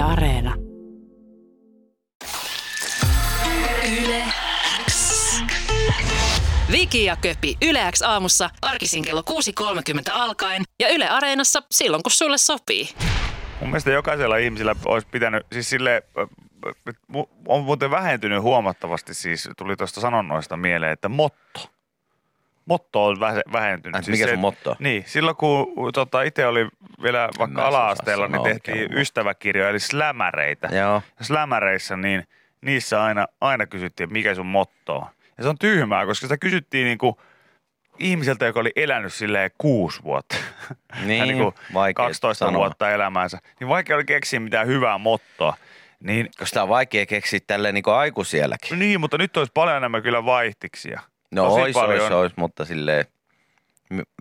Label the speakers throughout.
Speaker 1: Yle Areena.
Speaker 2: Yle X. Viki ja Köpi Yle X aamussa arkisin kello 6.30 alkaen ja Yle Areenassa silloin kun sulle sopii.
Speaker 3: Mun mielestä jokaisella ihmisellä olisi pitänyt, siis sille on muuten vähentynyt huomattavasti, siis tuli tuosta sanonnoista mieleen, että motto. Motto on vähe- vähentynyt.
Speaker 4: Ai,
Speaker 3: siis
Speaker 4: mikä sun motto?
Speaker 3: Niin, silloin kun tota, itse oli vielä vaikka ala-asteella, niin tehtiin ystäväkirjoja, eli slämäreitä.
Speaker 4: Joo.
Speaker 3: Slämäreissä, niin niissä aina, aina kysyttiin, mikä sun motto on. Ja se on tyhmää, koska sitä kysyttiin niinku ihmiseltä, joka oli elänyt silleen kuusi vuotta.
Speaker 4: Niin,
Speaker 3: ja niinku
Speaker 4: vaikea
Speaker 3: 12
Speaker 4: sanoa.
Speaker 3: vuotta elämäänsä. Niin vaikea oli keksiä mitään hyvää mottoa. Niin,
Speaker 4: Koska sitä on vaikea keksiä tälleen niin aikuisielläkin.
Speaker 3: niin, mutta nyt olisi paljon enemmän kyllä vaihtiksia.
Speaker 4: No
Speaker 3: Tosi
Speaker 4: ois, ois, ois, mutta silleen,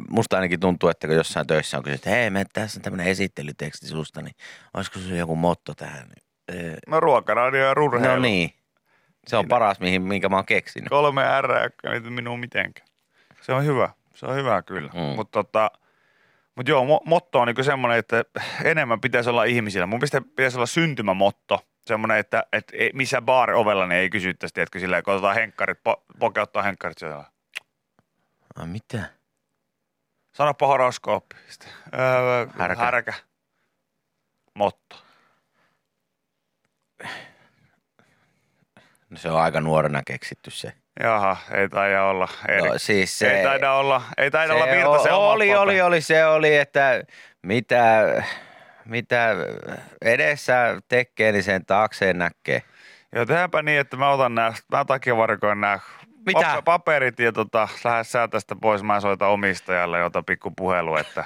Speaker 4: musta ainakin tuntuu, että kun jossain töissä on kysytty, että hei, me tässä on tämmöinen esittelyteksti susta, niin olisiko se joku motto tähän? Öö,
Speaker 3: No ruokaradio ja rurheilu.
Speaker 4: No niin. Se on paras, mihin, minkä mä oon keksinyt.
Speaker 3: Kolme R, ei minuun mitenkään. Se on hyvä. Se on hyvä kyllä.
Speaker 4: Mm.
Speaker 3: Mutta tota, mut joo, mo- motto on niinku semmoinen, että enemmän pitäisi olla ihmisillä. Mun mielestä pitäisi olla syntymämotto. Semmoinen, että, että ei- missä baari ovella niin ei kysyttäisi, tiedätkö, silleen, kun otetaan henkkarit, po, poke ottaa henkkarit siellä.
Speaker 4: Ai mitä?
Speaker 3: Sanoppa horoskooppi. Sitten, öö,
Speaker 4: Härkä.
Speaker 3: härkä. Motto.
Speaker 4: No se on aika nuorena keksitty se.
Speaker 3: Jaha, ei taida olla. Eri.
Speaker 4: No siis se...
Speaker 3: ei taida olla, ei taida olla
Speaker 4: se
Speaker 3: Virtasen
Speaker 4: o-
Speaker 3: oma
Speaker 4: Oli,
Speaker 3: pape.
Speaker 4: oli, oli, se oli, että mitä, mitä edessä tekee, niin sen taakseen näkee.
Speaker 3: Joo, tehdäänpä niin, että mä otan nämä, mä takiavarikoin nämä
Speaker 4: Mitä?
Speaker 3: paperit ja tota, lähde sä tästä pois. Mä soitan omistajalle ja otan pikku puhelu, että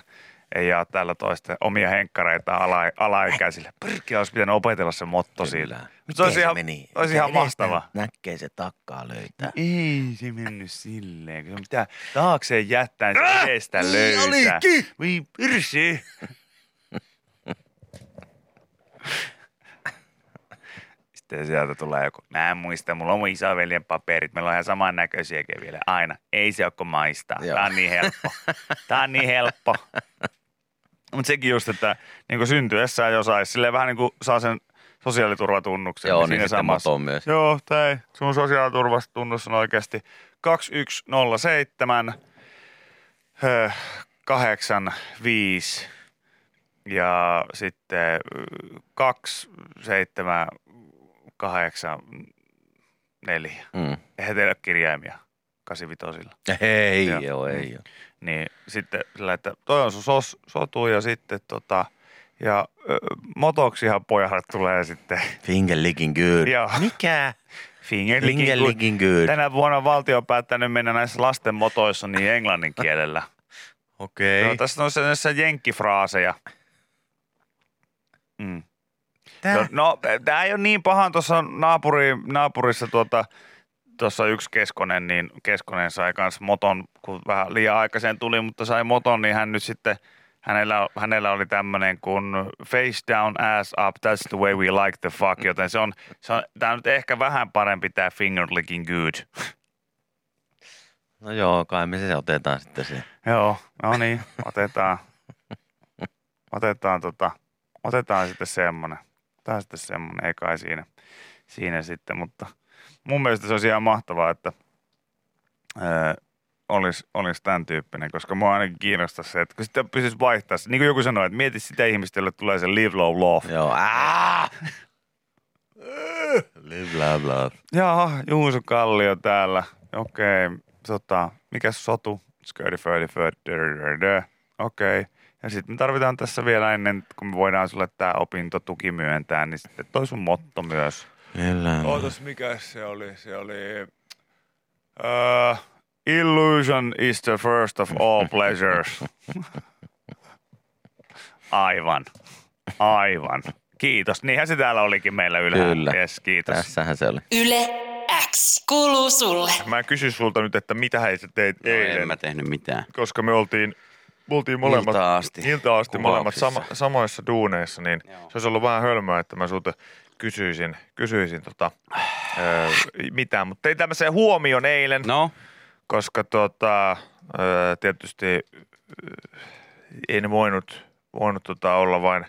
Speaker 3: ei jaa täällä toisten omia henkkareita ala, alaikäisille. Pyrkiä olisi pitänyt opetella se motto. Mutta se olisi ihan,
Speaker 4: meni?
Speaker 3: olisi
Speaker 4: Mitä
Speaker 3: ihan
Speaker 4: edestä
Speaker 3: mahtavaa.
Speaker 4: Näkee se takkaa löytää.
Speaker 3: Ei se mennyt silleen, pitää taakseen jättää niin se edestä
Speaker 4: niin
Speaker 3: löytää.
Speaker 4: olikin.
Speaker 3: Voi pyrsi. Sitten sieltä tulee joku, mä en muista, mulla on mun isoveljen paperit, meillä on ihan samannäköisiäkin vielä aina. Ei se ole kuin maistaa.
Speaker 4: Joo.
Speaker 3: Tää on niin helppo. Tää on niin helppo. Mutta sekin just, että niin syntyessään jo saisi, silleen vähän niin kuin saa sen sosiaaliturvatunnuksen.
Speaker 4: Joo, niin
Speaker 3: siinä
Speaker 4: sitten
Speaker 3: samassa-
Speaker 4: myös.
Speaker 3: Joo, tai sun sosiaaliturvatunnus on oikeasti 2107 ö, 85 ja sitten ö, 2784.
Speaker 4: Mm.
Speaker 3: Eihän teillä ole kirjaimia 85.
Speaker 4: Ei
Speaker 3: Joo.
Speaker 4: joo, ei joo.
Speaker 3: Niin sitten sillä, että toi on sun sos, sotu ja sitten tota, ja ö, motoksihan pojalle tulee sitten
Speaker 4: Finger licking good.
Speaker 3: Joo.
Speaker 4: Mikä?
Speaker 3: Finger
Speaker 4: Finger licking good.
Speaker 3: Tänä vuonna valtio on päättänyt mennä näissä lasten motoissa niin englannin kielellä.
Speaker 4: Okei.
Speaker 3: Joo, tässä on sellaisia jenkkifraaseja. Mm.
Speaker 4: Tää?
Speaker 3: No, no tämä ei ole niin paha. Tuossa naapuri, naapurissa tuota, tuossa yksi Keskonen, niin Keskonen sai kans moton, kun vähän liian aikaiseen tuli, mutta sai moton, niin hän nyt sitten, hänellä, hänellä oli tämmöinen kuin face down, ass up, that's the way we like the fuck, joten se on, se on tämä on nyt ehkä vähän parempi tämä finger licking good.
Speaker 4: No joo, kai me se otetaan sitten se.
Speaker 3: Joo, no niin, otetaan, otetaan, tota, otetaan sitten semmoinen. Otetaan sitten semmoinen, ei kai siinä, siinä sitten, mutta mun mielestä se olisi ihan mahtavaa, että öö, olisi, olisi tämän tyyppinen, koska mua ainakin kiinnostaa se, että kun sitten pystyisi vaihtaa, niin kuin joku sanoi, että mieti sitä ihmistä, jolle tulee se live low love.
Speaker 4: Joo. Live, blah, blah.
Speaker 3: Jaha, Juuso Kallio täällä. Okei, tota, mikä sotu? Skirty, furdy, furdy, Okei. Ja sitten me tarvitaan tässä vielä ennen, kun me voidaan sulle tämä opintotuki myöntää, niin sitten toi sun motto myös.
Speaker 4: Kyllä.
Speaker 3: Ootas, mikä se oli? Se oli... Uh, illusion is the first of all pleasures. Aivan. Aivan. Kiitos. Niinhän se täällä olikin meillä ylhäällä.
Speaker 4: Kyllä.
Speaker 3: Yes, kiitos.
Speaker 4: Tässähän se oli.
Speaker 2: Yle X kuuluu sulle.
Speaker 3: Mä kysyn sulta nyt, että mitä hei sä teit
Speaker 4: No,
Speaker 3: eilen,
Speaker 4: en mä tehnyt mitään.
Speaker 3: koska me oltiin, me oltiin molemmat,
Speaker 4: Iltaan asti.
Speaker 3: iltaan asti molemmat sama, samoissa duuneissa, niin
Speaker 4: Joo.
Speaker 3: se olisi ollut vähän hölmöä, että mä sulta kysyisin, kysyisin tota, öö, mitään, mutta tein tämmöisen huomion eilen,
Speaker 4: No,
Speaker 3: koska tota, öö, tietysti öö, en voinut, voinut tota olla vain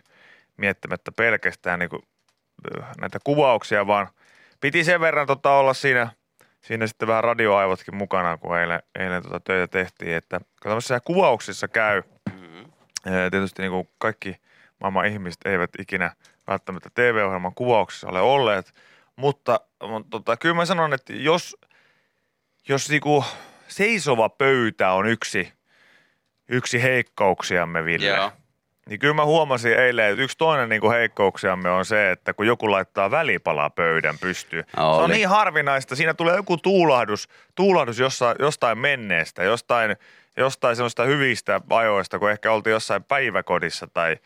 Speaker 3: miettimättä pelkästään niin
Speaker 5: näitä kuvauksia, vaan piti sen verran tota olla siinä, siinä sitten vähän radioaivotkin mukana, kun eilen, eilen tota töitä tehtiin, että kun tämmöisissä kuvauksissa käy, ää, tietysti niin kuin kaikki maailman ihmiset eivät ikinä välttämättä TV-ohjelman kuvauksissa ole olleet, mutta, mutta tota, kyllä mä sanon, että jos, jos niinku seisova pöytä on yksi, yksi heikkouksiamme, Ville,
Speaker 4: Joo.
Speaker 5: Niin kyllä mä huomasin eilen, että yksi toinen niinku heikkouksiamme on se, että kun joku laittaa välipalaa pöydän pystyyn. Se on
Speaker 4: Oli.
Speaker 5: niin harvinaista. Siinä tulee joku tuulahdus, tuulahdus jossain, jostain menneestä, jostain, jostain semmoista hyvistä ajoista, kun ehkä oltiin jossain päiväkodissa tai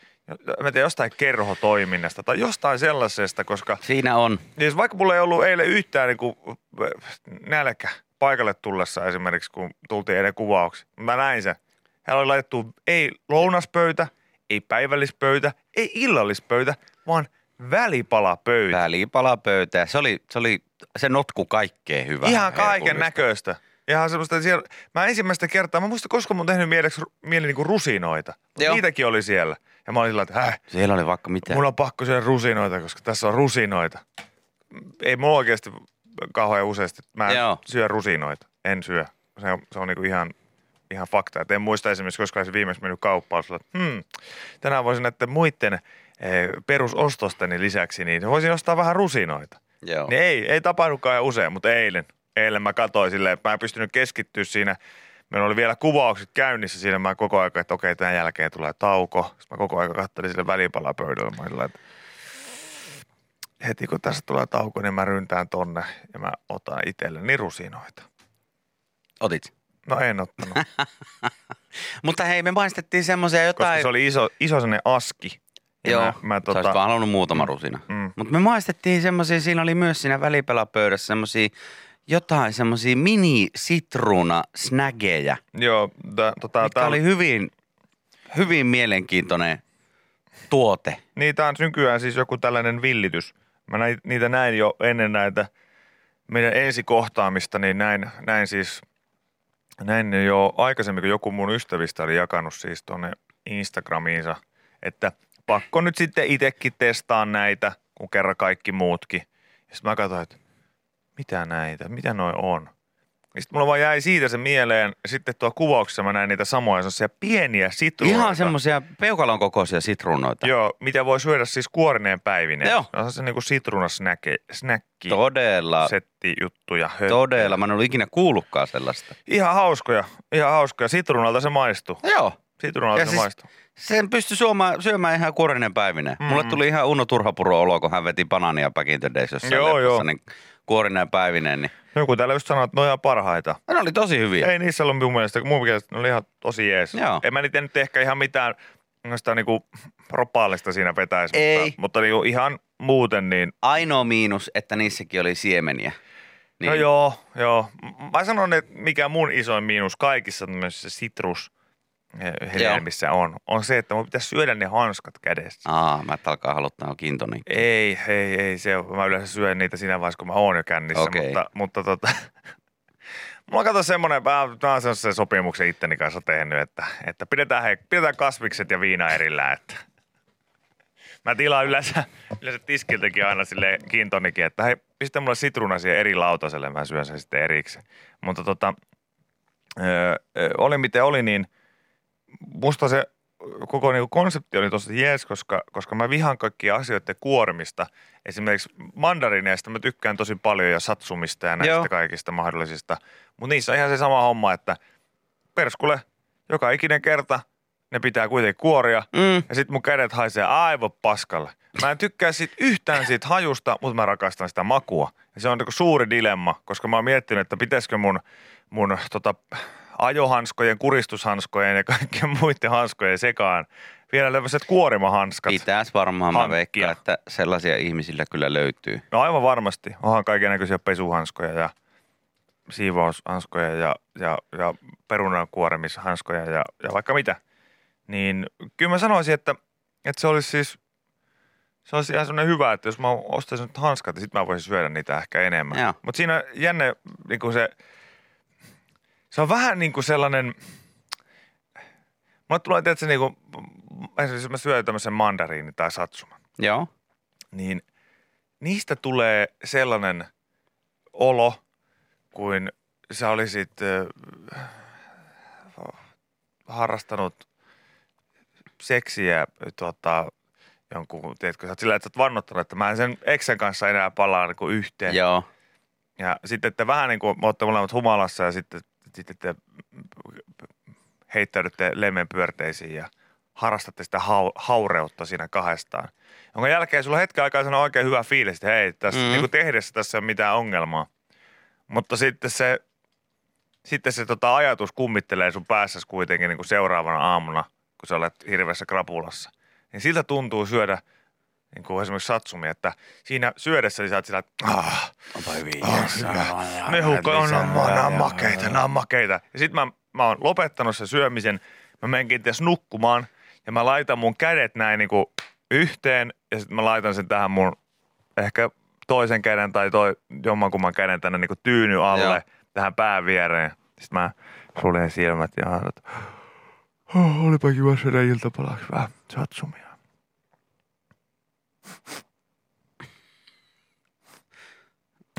Speaker 5: mä en tiedä, jostain kerhotoiminnasta tai jostain sellaisesta, koska
Speaker 4: Siinä on.
Speaker 5: siis vaikka mulla ei ollut eilen yhtään niin kuin nälkä paikalle tullessa esimerkiksi, kun tultiin ennen kuvauksia. Mä näin sen. Hän oli laitettu ei lounaspöytä, ei päivällispöytä, ei illallispöytä, vaan välipalapöytä.
Speaker 4: Välipalapöytä. Se oli, se oli, se notku kaikkea hyvää.
Speaker 5: Ihan kaiken näköistä. Ihan semmoista siellä, mä ensimmäistä kertaa, mä muistan koska mun tehnyt mieleksi, mieli niinku rusinoita.
Speaker 4: Joo.
Speaker 5: niitäkin oli siellä. Ja mä olin sillä, että häh,
Speaker 4: Siellä oli vaikka mitä.
Speaker 5: Mulla on pakko syödä rusinoita, koska tässä on rusinoita. Ei mulla oikeasti kauhean useasti. Mä en
Speaker 4: Joo.
Speaker 5: syö rusinoita. En syö. Se on, se on niinku ihan, ihan fakta. Et en muista esimerkiksi, koska olisin viimeksi mennyt kauppaan. Että, hmm, tänään voisin näiden muiden eh, perusostosteni lisäksi, niin voisin ostaa vähän rusinoita.
Speaker 4: Joo.
Speaker 5: Niin ei, ei tapahdukaan usein, mutta eilen. Eilen mä katsoin silleen, että mä en pystynyt keskittyä siinä. Meillä oli vielä kuvaukset käynnissä siinä. Mä koko ajan, että okei, tämän jälkeen tulee tauko. Sitten mä koko ajan katselin sille välipalapöydälle. Mä sillä, että heti kun tässä tulee tauko, niin mä ryntään tonne ja mä otan itselleni rusinoita.
Speaker 4: Otit.
Speaker 5: No en ottanut,
Speaker 4: Mutta hei, me maistettiin semmoisia
Speaker 5: koska
Speaker 4: jotain.
Speaker 5: se oli iso, iso sellainen aski. Ja
Speaker 4: Joo,
Speaker 5: mä, mä,
Speaker 4: tota... vaan halunnut muutama rusina.
Speaker 5: mm.
Speaker 4: Mutta me maistettiin semmoisia, siinä oli myös siinä välipelapöydässä semmoisia jotain semmoisia mini-sitruuna-snägejä,
Speaker 5: Joo, ta, tota,
Speaker 4: mitkä
Speaker 5: tää,
Speaker 4: oli hyvin, hyvin mielenkiintoinen tuote.
Speaker 5: Niitä on nykyään siis joku tällainen villitys. Mä näin, niitä näin jo ennen näitä meidän ensikohtaamista, niin näin, näin siis, näin ne jo aikaisemmin, kun joku mun ystävistä oli jakanut siis tuonne Instagramiinsa, että pakko nyt sitten itsekin testaa näitä, kun kerran kaikki muutkin. Sitten mä katsoin, että mitä näitä, mitä noi on. Ja sitten mulla vaan jäi siitä se mieleen, sitten tuo kuvauksessa mä näin niitä samoja sellaisia pieniä sitruunoita.
Speaker 4: Ihan semmoisia peukalon kokoisia sitruunoita.
Speaker 5: Joo, mitä voi syödä siis kuorineen päivineen.
Speaker 4: Joo.
Speaker 5: On se niinku sitruunasnäkki, snäkki,
Speaker 4: Todella,
Speaker 5: setti juttuja. höttöjä.
Speaker 4: todella. Mä en ollut ikinä kuullutkaan sellaista.
Speaker 5: Ihan hauskoja, ihan hauskoja. Sitruunalta se maistuu.
Speaker 4: Joo.
Speaker 5: Sitruunalta
Speaker 4: Ja
Speaker 5: se
Speaker 4: siis-
Speaker 5: maistuu.
Speaker 4: Sen pystyi syömään, syömään ihan kuorinen päivineen. Mm. Mulle
Speaker 5: Mm.
Speaker 4: tuli ihan Uno Turhapuro olo, kun hän veti banaania back in the days jossain
Speaker 5: Joo, joo.
Speaker 4: Niin kuorinen päivinen, niin
Speaker 5: Joku täällä just sanoi, että ne on ihan parhaita.
Speaker 4: ne oli tosi hyviä.
Speaker 5: Ei niissä ollut mun mielestä, mun mielestä ne oli ihan tosi jees.
Speaker 4: Joo.
Speaker 5: En mä niitä nyt ehkä ihan mitään sitä niinku propaalista siinä vetäisi,
Speaker 4: Ei.
Speaker 5: mutta, mutta niinku ihan muuten niin
Speaker 4: Ainoa miinus, että niissäkin oli siemeniä.
Speaker 5: Niin. No joo, joo. Mä sanon, että mikä mun isoin miinus kaikissa tämmöisissä sitrus hedelmissä on, on se, että mun pitäisi syödä ne hanskat kädessä.
Speaker 4: Aa, mä et alkaa haluttaa kintoni.
Speaker 5: Ei, ei, ei se. Mä yleensä syön niitä siinä vaiheessa, kun mä oon jo kännissä,
Speaker 4: Okei.
Speaker 5: mutta, mutta tota, mulla kato semmoinen, mä, mä oon sen sopimuksen itteni kanssa tehnyt, että, että pidetään, hei, pidetään kasvikset ja viina erillään, että Mä tilaan yleensä, yleensä tiskiltäkin aina sille kintonikin, että hei, pistä mulle sitruuna siihen eri lautaselle, mä syön sen sitten erikseen. Mutta tota, öö, öö, oli miten oli, niin musta se koko niinku konsepti oli tosi jees, koska, koska mä vihaan kaikkia asioiden kuormista. Esimerkiksi mandarineista mä tykkään tosi paljon ja satsumista ja näistä
Speaker 4: Joo.
Speaker 5: Kaikista mahdollisista. Mutta niissä on ihan se sama homma, että perskule joka ikinen kerta ne pitää kuitenkin kuoria
Speaker 4: Mm.
Speaker 5: ja sitten mun kädet haisee aivan paskalle. Mä en tykkää siitä yhtään siitä hajusta, mutta mä rakastan sitä makua. Ja se on niinku suuri dilemma, koska mä oon miettinyt, että pitäisikö mun, mun tota, ajohanskojen, kuristushanskojen ja kaikkien muiden hanskojen sekaan vielä tämmöiset kuorimahanskat.
Speaker 4: Pitäis varmaan, mä veikkaan, että sellaisia ihmisillä kyllä löytyy.
Speaker 5: No aivan varmasti. Onhan kaiken näköisiä pesuhanskoja ja siivoushanskoja ja, ja, ja perunankuoremishanskoja ja, ja vaikka mitä. Niin kyllä mä sanoisin, että, että se olisi siis se olisi ihan semmoinen hyvä, että jos mä ostaisin nyt hanskat, niin sitten mä voisin syödä niitä ehkä enemmän. Mutta siinä jänne, niin kuin se, se on vähän niin kuin sellainen, Mulle tulee, että se niin kuin, esimerkiksi jos mä syön tämmöisen mandariinin tai satsuman,
Speaker 4: Joo.
Speaker 5: niin niistä tulee sellainen olo, kuin sä olisit äh, harrastanut seksiä tota, jonkun, tiedätkö, sä oot sillä, että sä oot vannottanut, että mä en sen eksän kanssa enää palaa niin kuin yhteen.
Speaker 4: Joo.
Speaker 5: Ja sitten te vähän niin kuin olette molemmat humalassa ja sitten, sitten te heittäydytte lemmen pyörteisiin ja harrastatte sitä hau, haureutta siinä kahdestaan. Jonka jälkeen sulla on hetken aikaa sanoa oikein hyvä fiilis, että hei, tässä
Speaker 4: Mm.
Speaker 5: mm. niin kuin tehdessä tässä ei ole mitään ongelmaa. Mutta sitten se, sitten se tota ajatus kummittelee sun päässäsi kuitenkin niin kuin seuraavana aamuna, kun sä olet hirveässä krapulassa. Niin siltä tuntuu syödä niin kuin esimerkiksi satsumi, että siinä syödessä niin sä oot sillä, että ah,
Speaker 4: Onpa hyvin.
Speaker 5: Mehukka on, on, on, nämä on makeita, nämä on makeita. Ja sit mä, mä oon lopettanut sen syömisen, mä menen kenties nukkumaan ja mä laitan mun kädet näin niinku yhteen ja sitten mä laitan sen tähän mun ehkä toisen käden tai toi jommankumman käden tänne niinku tyyny alle
Speaker 4: Joo.
Speaker 5: Tähän pään viereen. Sitten mä suljen silmät ja ajattelen, että oh, olipa kiva syödä iltapalaksi vähän satsumia.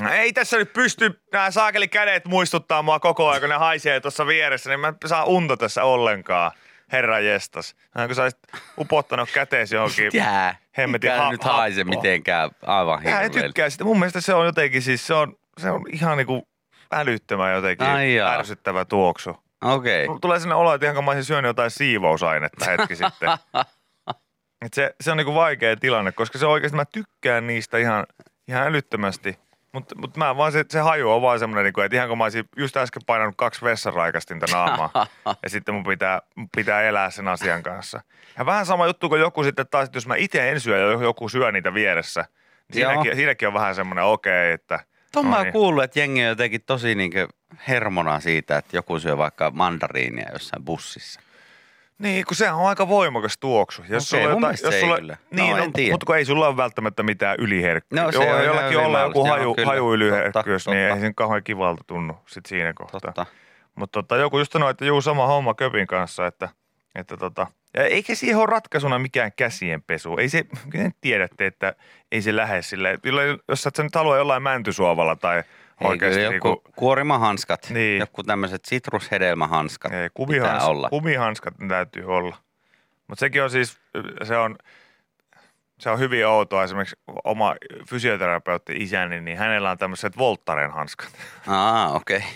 Speaker 5: No Ei tässä nyt pysty nämä saakeli kädet muistuttaa mua koko ajan, kun ne haisee tuossa vieressä, niin mä en saa unta tässä ollenkaan. Herra jestas. Vähän kun sä olisit upottanut käteesi johonkin.
Speaker 4: Jää.
Speaker 5: Hemmetin ha-
Speaker 4: nyt haise
Speaker 5: happoa.
Speaker 4: mitenkään aivan
Speaker 5: Mä en
Speaker 4: hirveellä.
Speaker 5: tykkää sitä. Mun mielestä se on jotenkin siis, se on, se on ihan niinku älyttömän jotenkin
Speaker 4: Ai jaa.
Speaker 5: ärsyttävä tuoksu.
Speaker 4: Okei.
Speaker 5: Mulla tulee sellainen olo, että ihan kun mä olisin syönyt jotain siivousainetta hetki sitten. Et se, se on niinku vaikea tilanne, koska se oikeasti mä tykkään niistä ihan, ihan älyttömästi. Mutta mut mä vaan se, se haju on vaan semmoinen, niinku, että ihan kun mä olisin just äsken painanut kaksi vessaraikastinta naamaa. ja sitten mun pitää, pitää elää sen asian kanssa. Ja vähän sama juttu kuin joku sitten taas, että jos mä itse en syö ja joku syö niitä vieressä. Niin siinäkin, siinäkin on vähän semmoinen okei, että...
Speaker 4: Tuon
Speaker 5: no
Speaker 4: mä oon
Speaker 5: niin.
Speaker 4: kuullut, että jengi on jotenkin tosi niinkö hermona siitä, että joku syö vaikka mandariinia jossain bussissa.
Speaker 5: Niin, kun sehän on aika voimakas tuoksu. Jos
Speaker 4: Okei,
Speaker 5: sulla jotain- jos
Speaker 4: ei
Speaker 5: sulla,
Speaker 4: kyllä.
Speaker 5: Niin,
Speaker 4: No, tiedä.
Speaker 5: mutta kun ei sulla ole välttämättä mitään yliherkkyä.
Speaker 4: No, se on
Speaker 5: jollakin olla joku haju,
Speaker 4: Joo, kyllä.
Speaker 5: haju yliherkkyys,
Speaker 4: Totta,
Speaker 5: niin ei
Speaker 4: totta.
Speaker 5: sen kauhean kivalta tunnu sit siinä kohtaa.
Speaker 4: Totta.
Speaker 5: Mutta tota, joku just sanoi, että juu sama homma köpin kanssa, että, että tota, ja eikä siihen ole ratkaisuna mikään käsien pesu. Ei se, kyllä te tiedätte, että ei se lähde silleen. Jos et sä nyt halua jollain mäntysuovalla tai
Speaker 4: Ei,
Speaker 5: oikeasti niinku,
Speaker 4: joku kuorimahanskat,
Speaker 5: Niin.
Speaker 4: joku tämmöiset sitrushedelmähanskat
Speaker 5: ei,
Speaker 4: pitää
Speaker 5: kumihans,
Speaker 4: olla.
Speaker 5: kumihanskat ne täytyy olla. Mutta sekin on siis, se on, se on hyvin outoa. Esimerkiksi oma fysioterapeutti isäni, niin hänellä on tämmöiset Voltaren hanskat.
Speaker 4: Aa, okei. Okay.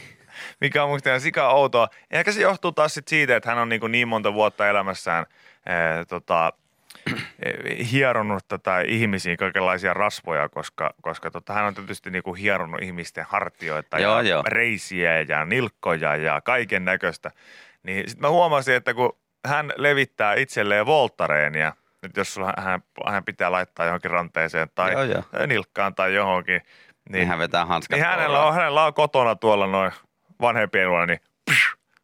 Speaker 5: mikä on musta ihan sika outoa. Ehkä se johtuu taas sit siitä, että hän on niin, kuin niin monta vuotta elämässään ää, tota, eh, hieronnut tätä ihmisiin kaikenlaisia rasvoja, koska, koska tota, hän on tietysti niin kuin hieronnut ihmisten hartioita
Speaker 4: Joo,
Speaker 5: ja
Speaker 4: joo.
Speaker 5: reisiä ja nilkkoja ja kaiken näköistä. Niin sitten mä huomasin, että kun hän levittää itselleen voltareenia, nyt jos sulla, hän, hän pitää laittaa johonkin ranteeseen tai
Speaker 4: Joo, joo.
Speaker 5: nilkkaan tai johonkin,
Speaker 4: Niin hän vetää hanskat
Speaker 5: niin hänellä on, hänellä on kotona tuolla noin vanhempien luona, niin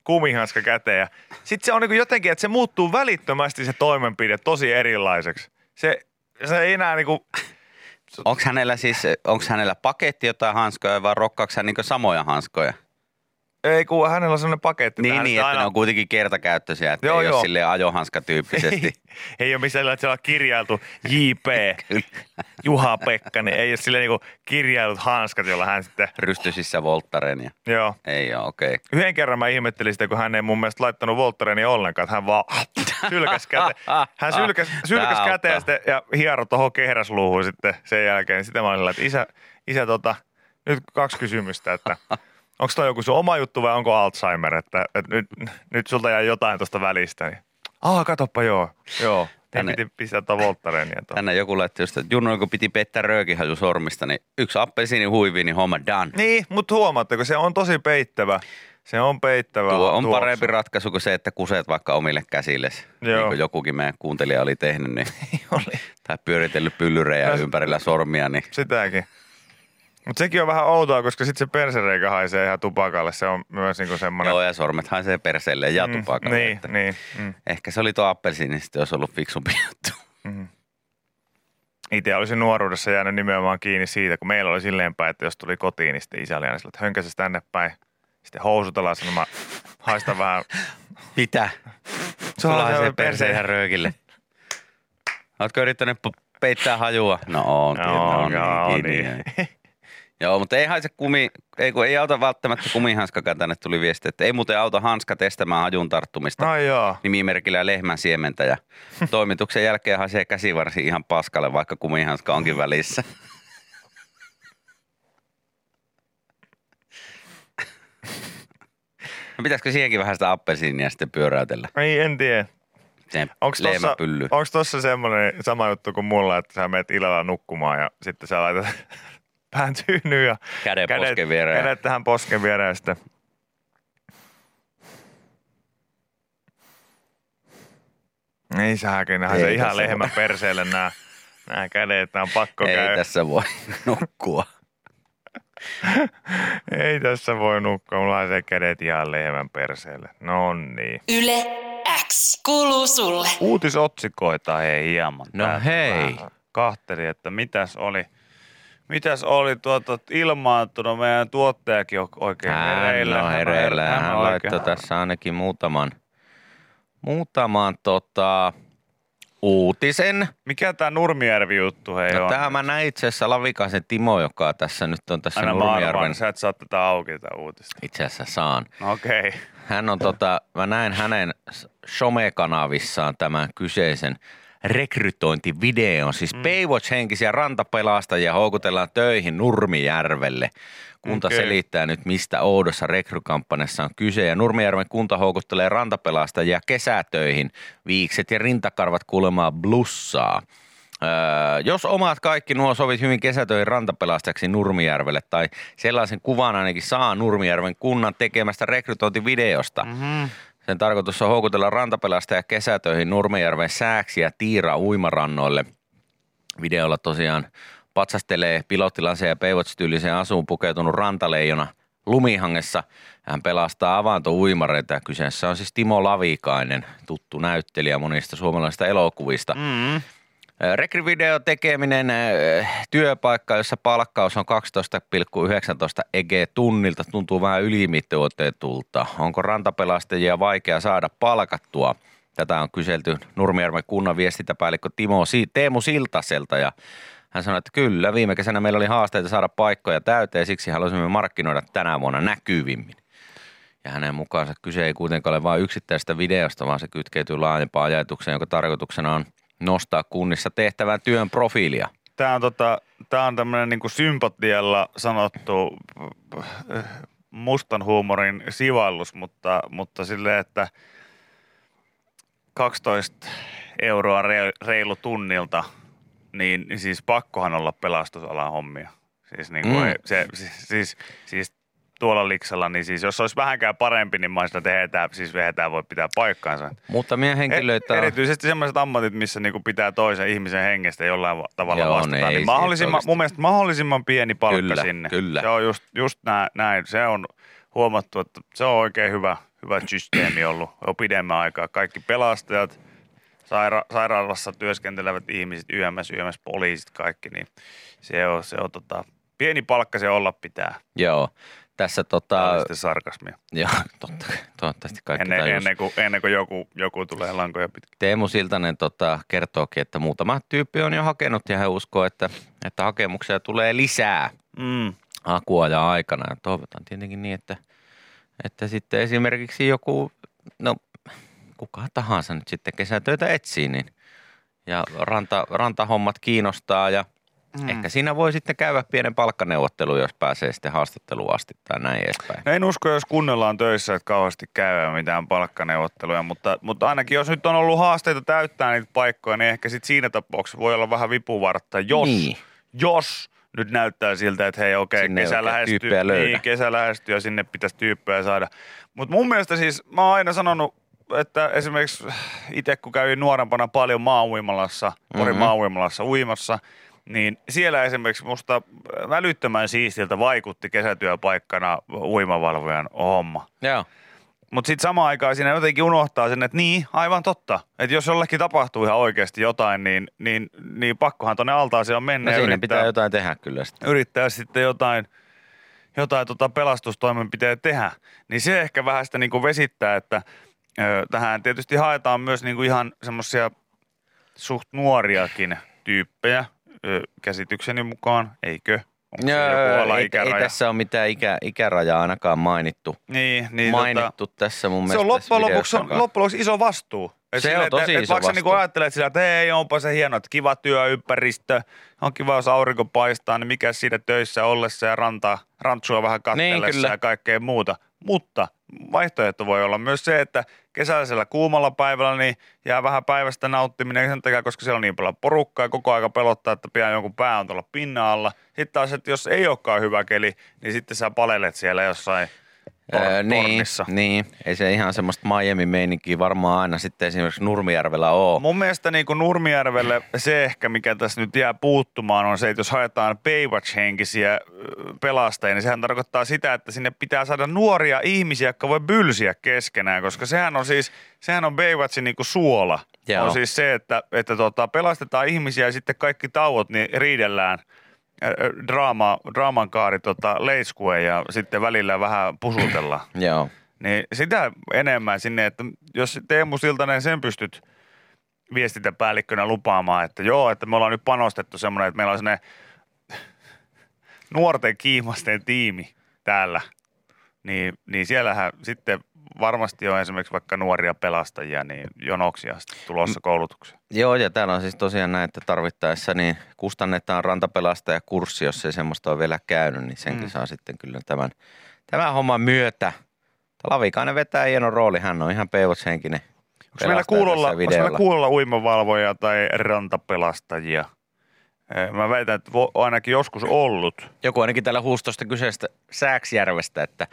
Speaker 5: kumihanska käteen. Ja sitten se on niin jotenkin, että se muuttuu välittömästi se toimenpide tosi erilaiseksi. Se, se ei enää niin kuin,
Speaker 4: Onko hänellä siis, onko hänellä paketti jotain hanskoja vai rokkaako hän niinku samoja hanskoja?
Speaker 5: Ei kun hänellä on sellainen paketti.
Speaker 4: Niin, niin, että ne on kuitenkin kertakäyttöisiä, että
Speaker 5: Joo,
Speaker 4: ei ole
Speaker 5: joo.
Speaker 4: silleen ajohanskatyyppisesti.
Speaker 5: ei, ei ole missään että siellä on kirjailtu JP, Juha Pekkanen. Ei ole silleen niin kirjailut hanskat, jolla hän sitten,
Speaker 4: Rystysissä Volttaren ja
Speaker 5: joo.
Speaker 4: ei ole, okei. Okay.
Speaker 5: Yhden kerran mä ihmettelin sitä, kun hän ei mun mielestä laittanut Voltareni ollenkaan, että hän vaan sylkäs käteen. Hän sylkäs, sylkäs käteen sitten ja hieroi tuohon kehräsluuhun sitten sen jälkeen. Sitten mä olin että isä, isä tota, nyt kaksi kysymystä, että onko toi joku sun oma juttu vai onko Alzheimer, että, että nyt, nyt sulta jäi jotain tuosta välistä. Niin. Ah, katoppa joo, joo.
Speaker 4: Tänne-
Speaker 5: piti pistää tuon Voltarenia. tuohon.
Speaker 4: Tänne joku laittoi just, että Junno, kun piti pettää röökihaju sormista, niin yksi appelsiini huivi, niin homma done.
Speaker 5: Niin, mutta huomaatteko, se on tosi peittävä. Se on peittävä.
Speaker 4: Tuo on
Speaker 5: tuoksu.
Speaker 4: parempi ratkaisu kuin se, että kuseet vaikka omille käsillesi.
Speaker 5: Joo.
Speaker 4: Niin kuin jokukin meidän kuuntelija oli tehnyt, niin,
Speaker 5: Oli.
Speaker 4: tai pyöritellyt pyllyrejä
Speaker 5: No,
Speaker 4: ympärillä sormia, niin
Speaker 5: Sitäkin. Mutta sekin on vähän outoa, koska sitten se persereikä haisee ihan tupakalle. Se on myös niinku semmoinen...
Speaker 4: joo, ja sormet haisee perseelle ja tupakalle.
Speaker 5: Niin,
Speaker 4: että
Speaker 5: niin. Mm.
Speaker 4: Ehkä se oli tuo appelsiini, sitten olisi ollut fiksumpi juttu.
Speaker 5: Itse olisin nuoruudessa jäänyt nimenomaan kiinni siitä, kun meillä oli silleen päin, että jos tuli kotiin, niin sitten isä oli aina sillä, että hönkäses tänne päin. Sitten housut alas, niin mä haistan vähän.
Speaker 4: Mitä? Sulla
Speaker 5: on
Speaker 4: haisee
Speaker 5: se
Speaker 4: perseen ihan röökille. Oletko yrittänyt peittää hajua. No on, no, on,
Speaker 3: joo,
Speaker 4: niin,
Speaker 3: niin.
Speaker 4: niin. niin. Joo, mutta ei haise kumi, ei, kun ei auta välttämättä kumihanskakaan tänne tuli viesti, että ei muuten auta hanska testämään hajun tarttumista
Speaker 3: No joo.
Speaker 4: nimimerkillä lehmän siementä ja toimituksen jälkeen haisee käsivarsi ihan paskalle, vaikka kumihanska onkin välissä. No pitäisikö siihenkin vähän sitä appelsiinia sitten pyöräytellä?
Speaker 3: Ei, en tiedä. Onko tossa,
Speaker 4: lehmäpylly.
Speaker 3: onks tossa semmoinen sama juttu kuin mulla, että sä menet illalla nukkumaan ja sitten sä laitat pään tyynyyn ja
Speaker 4: Käden posken viereen.
Speaker 3: kädet tähän posken viereen ja sitten nähdään
Speaker 4: Ei
Speaker 3: se ihan lehmä perseelle nämä, nämä kädet, nämä on pakko
Speaker 4: Ei
Speaker 3: käydä.
Speaker 4: tässä voi nukkua.
Speaker 3: Ei tässä voi nukkua, mulla on se kädet ihan lehmän perseelle. No niin.
Speaker 2: Yle X kuuluu sulle.
Speaker 3: Uutisotsikoita hei hieman.
Speaker 4: No hei.
Speaker 3: Kahteli, että mitäs oli, mitäs oli tuota, ilmaantunut meidän tuottajakin on oikein hereillä.
Speaker 4: Hän on hereillä
Speaker 3: Hän
Speaker 4: hän
Speaker 3: on
Speaker 4: laittoi tässä ainakin muutaman, muutaman tota, uutisen.
Speaker 3: Mikä tämä Nurmijärvi-juttu hei
Speaker 4: No,
Speaker 3: on?
Speaker 4: tämä mä näin itse asiassa Lavikaisen Timo, joka tässä nyt on tässä
Speaker 3: Aina
Speaker 4: Nurmijärven.
Speaker 3: sä et saa tätä auki tätä uutista.
Speaker 4: Itse asiassa saan.
Speaker 3: Okei. Okay.
Speaker 4: Hän on tota, mä näin hänen somekanavissaan tämän kyseisen rekrytointivideon. Siis mm. Baywatch-henkisiä rantapelastajia houkutellaan töihin Nurmijärvelle. Kunta okay. selittää nyt, mistä oudossa rekrykampanjassa on kyse. Ja Nurmijärven kunta houkuttelee rantapelastajia kesätöihin. Viikset ja rintakarvat kuulemaan blussaa. Öö, jos omat kaikki nuo sovit hyvin kesätöihin rantapelastajaksi Nurmijärvelle tai sellaisen kuvan ainakin saa Nurmijärven kunnan tekemästä rekrytointivideosta. Mm-hmm. Sen tarkoitus on houkutella rantapelastaja kesätöihin Nurmijärven sääksi ja tiira uimarannoille. Videolla tosiaan patsastelee pilottilanseen ja Baywatch-tyyliseen asuun pukeutunut rantaleijona lumihangessa. Hän pelastaa avantouimareita ja kyseessä on siis Timo Lavikainen, tuttu näyttelijä monista suomalaisista elokuvista.
Speaker 3: Mm.
Speaker 4: Rekryvideo tekeminen, työpaikka, jossa palkkaus on 12,19 EG tunnilta, tuntuu vähän ylimitoitetulta. Onko rantapelastajia vaikea saada palkattua? Tätä on kyselty Nurmijärven kunnan viestintäpäällikkö Timo Teemu Siltaselta ja hän sanoi, että kyllä, viime kesänä meillä oli haasteita saada paikkoja täyteen, siksi halusimme markkinoida tänä vuonna näkyvimmin. Ja hänen mukaansa kyse ei kuitenkaan ole vain yksittäisestä videosta, vaan se kytkeytyy laajempaan ajatukseen, jonka tarkoituksena on nostaa kunnissa tehtävän työn profiilia.
Speaker 3: Tämä on, tota, tää on tämmöinen niinku sympatialla sanottu äh, mustan huumorin sivallus, mutta, mutta silleen, että 12 euroa re- reilu tunnilta, niin niin siis pakkohan olla pelastusalan hommia. Siis, niin kuin
Speaker 4: Mm.
Speaker 3: mm. se, siis, siis, siis tuolla liksalla, niin siis jos olisi vähänkään parempi, niin mä olisin, että siis tää voi pitää paikkaansa.
Speaker 4: Mutta meidän henkilöitä
Speaker 3: E-. Erityisesti sellaiset ammatit, missä niinku pitää toisen ihmisen hengestä jollain va- tavalla
Speaker 4: Joo,
Speaker 3: vastata. Niin
Speaker 4: siitä
Speaker 3: mahdollisimman, mun mielestä mahdollisimman pieni palkka
Speaker 4: Kyllä,
Speaker 3: sinne.
Speaker 4: kyllä.
Speaker 3: Se on just, just näin. Se on huomattu, että se on oikein hyvä, hyvä systeemi ollut jo pidemmän aikaa. Kaikki pelastajat, saira- sairaalassa työskentelevät ihmiset, YMS, YMS, poliisit, kaikki, niin se on, se on tota, pieni palkka se olla pitää.
Speaker 4: Joo, tässä
Speaker 3: Tämä
Speaker 4: tota...
Speaker 3: sitten sarkasmia.
Speaker 4: Joo, totta, toivottavasti kaikki
Speaker 3: Ennen,
Speaker 4: tajus.
Speaker 3: ennen, kuin, ennen kuin joku, joku tulee lankoja pitkin.
Speaker 4: Teemu Siltanen tota, kertookin, että muutama tyyppi on jo hakenut ja he uskoo, että, että hakemuksia tulee lisää
Speaker 3: Mm.
Speaker 4: hakuajan aikana. Ja toivotaan tietenkin niin, että, että sitten esimerkiksi joku, no kuka tahansa nyt sitten kesätöitä etsii, niin ja ranta, rantahommat kiinnostaa ja mm. ehkä siinä voi sitten käydä pienen palkkaneuvottelu, jos pääsee sitten haastatteluun asti tai näin edespäin.
Speaker 3: No en usko, jos kunnella on töissä, että kauheasti käydään mitään palkkaneuvotteluja, mutta, mutta ainakin jos nyt on ollut haasteita täyttää niitä paikkoja, niin ehkä sit siinä tapauksessa voi olla vähän vipuvartta, jos,
Speaker 4: Niin.
Speaker 3: jos nyt näyttää siltä, että hei okei,
Speaker 4: ei
Speaker 3: kesä lähestyy, niin, kesä lähestyy ja sinne pitäisi tyyppejä saada. Mutta mun mielestä siis, mä oon aina sanonut, että esimerkiksi itse kun kävin nuorempana paljon maauimalassa, Porin
Speaker 4: Mhm.
Speaker 3: mm-hmm. maauimalassa uimassa, niin siellä esimerkiksi musta välyttömän siistiltä vaikutti kesätyöpaikkana uimavalvojan homma.
Speaker 4: Joo.
Speaker 3: Mutta sitten samaan aikaan siinä jotenkin unohtaa sen, että niin, aivan totta. Että jos jollekin tapahtuu ihan oikeasti jotain, niin, niin, niin pakkohan tuonne altaaseen on mennä
Speaker 4: No siinä
Speaker 3: yrittää,
Speaker 4: pitää jotain tehdä kyllä sitten.
Speaker 3: yrittää sitten jotain, jotain tota pelastustoimenpiteitä tehdä. Niin se ehkä vähän sitä niinku vesittää, että ö, tähän tietysti haetaan myös niinku ihan semmoisia suht nuoriakin tyyppejä ö, käsitykseni mukaan, eikö? Onko se
Speaker 4: Joo,
Speaker 3: joku
Speaker 4: ei, ei, tässä ole mitään ikä, ikärajaa ainakaan mainittu.
Speaker 3: Niin, niin
Speaker 4: mainittu tässä mun
Speaker 3: se
Speaker 4: mielestä
Speaker 3: on
Speaker 4: tässä
Speaker 3: loppujen lopuksi, on, loppujen lopuksi iso vastuu. Et
Speaker 4: Se
Speaker 3: silleen,
Speaker 4: on
Speaker 3: et-
Speaker 4: tosi
Speaker 3: et,
Speaker 4: iso
Speaker 3: vaikka sä niinku
Speaker 4: vastuu.
Speaker 3: ajattelet sillä, että hei, onpa se hieno, että kiva työympäristö, on kiva, jos aurinko paistaa, niin mikä siinä töissä ollessa ja rantaa, rantsua vähän katsellessa
Speaker 4: Niin, kyllä.
Speaker 3: ja kaikkea muuta. Mutta vaihtoehto voi olla myös se, että kesäisellä kuumalla päivällä niin jää vähän päivästä nauttiminen sen takia, koska siellä on niin paljon porukkaa ja koko aika pelottaa, että pian jonkun pää on tuolla pinnan alla. Sitten taas, että jos ei olekaan hyvä keli, niin sitten sä palelet siellä jossain
Speaker 4: Öö, niin, niin, ei se ihan semmoista Miami-meininkiä varmaan aina sitten esimerkiksi Nurmijärvellä ole.
Speaker 3: Mun mielestä niin kuin Nurmijärvelle se ehkä, mikä tässä nyt jää puuttumaan, on se, että jos haetaan Baywatch-henkisiä pelastajia, niin sehän tarkoittaa sitä, että sinne pitää saada nuoria ihmisiä, jotka voi bylsiä keskenään, koska sehän on siis, sehän on Baywatchin niin kuin suola.
Speaker 4: Joo.
Speaker 3: On siis se, että, että tota, pelastetaan ihmisiä ja sitten kaikki tauot niin riidellään draama, draaman kaari tota, leiskue ja sitten välillä vähän pusutellaan.
Speaker 4: Joo.
Speaker 3: Niin sitä enemmän sinne, että jos Teemu Siltanen sen pystyt viestintäpäällikkönä lupaamaan, että joo, että me ollaan nyt panostettu semmoinen, että meillä on semmoinen nuorten kiimasten tiimi täällä, niin, niin siellähän sitten varmasti on esimerkiksi vaikka nuoria pelastajia niin jonoksi asti tulossa koulutukseen.
Speaker 4: Joo, ja täällä on siis tosiaan näin, että tarvittaessa niin kustannetaan rantapelastajakurssi, jos ei semmoista ole vielä käynyt, niin senkin
Speaker 3: Mm.
Speaker 4: saa sitten kyllä tämän, tämän homman myötä. Lavikainen vetää hieno rooli, hän on ihan peivoshenkinen.
Speaker 3: Onko meillä kuulolla, onko meillä kuulolla uimavalvoja tai rantapelastajia? Mä väitän, että on ainakin joskus ollut.
Speaker 4: Joku ainakin täällä huustosta kyseistä Sääksjärvestä, että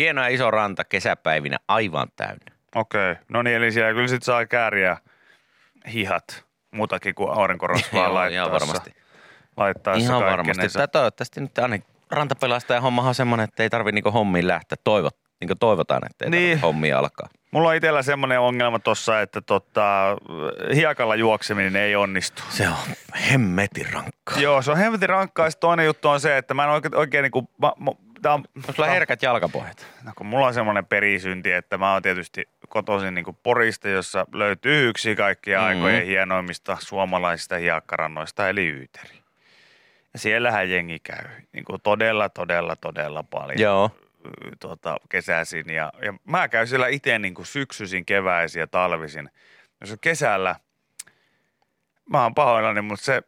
Speaker 4: hieno ja iso ranta kesäpäivinä aivan täynnä.
Speaker 3: Okei, no niin, eli siellä kyllä sit saa kääriä hihat muutakin kuin aurinkorasvaa
Speaker 4: Joo,
Speaker 3: laittaa.
Speaker 4: ihan varmasti.
Speaker 3: Laittaa
Speaker 4: Ihan varmasti. Tää toivottavasti nyt aina rantapelastajan hommahan on semmoinen, että ei tarvi niinku hommiin lähteä. Toivot, niin toivotaan, että ei
Speaker 3: Niin.
Speaker 4: niin. hommia alkaa.
Speaker 3: Mulla on itsellä semmoinen ongelma tossa, että tota, hiekalla juokseminen ei onnistu.
Speaker 4: Se on hemmetin rankkaa.
Speaker 3: Joo, se on hemmetin rankkaa. Ja toinen juttu on se, että mä en oikein, oikein niinku, mä, mä, tää on,
Speaker 4: Onko sulla herkät jalkapohjat?
Speaker 3: No, kun mulla on semmoinen perisynti, että mä oon tietysti kotoisin niin Porista, jossa löytyy yksi kaikkien
Speaker 4: Mhm.
Speaker 3: aikojen hienoimmista suomalaisista hiekkarannoista, eli Yyteri. Ja siellähän jengi käy niin kuin todella, todella, todella paljon
Speaker 4: Joo.
Speaker 3: tuota, kesäisin. Ja, ja mä käyn siellä itse niin kuin syksyisin, keväisin ja talvisin. Jos on kesällä, mä oon pahoillani, mutta se,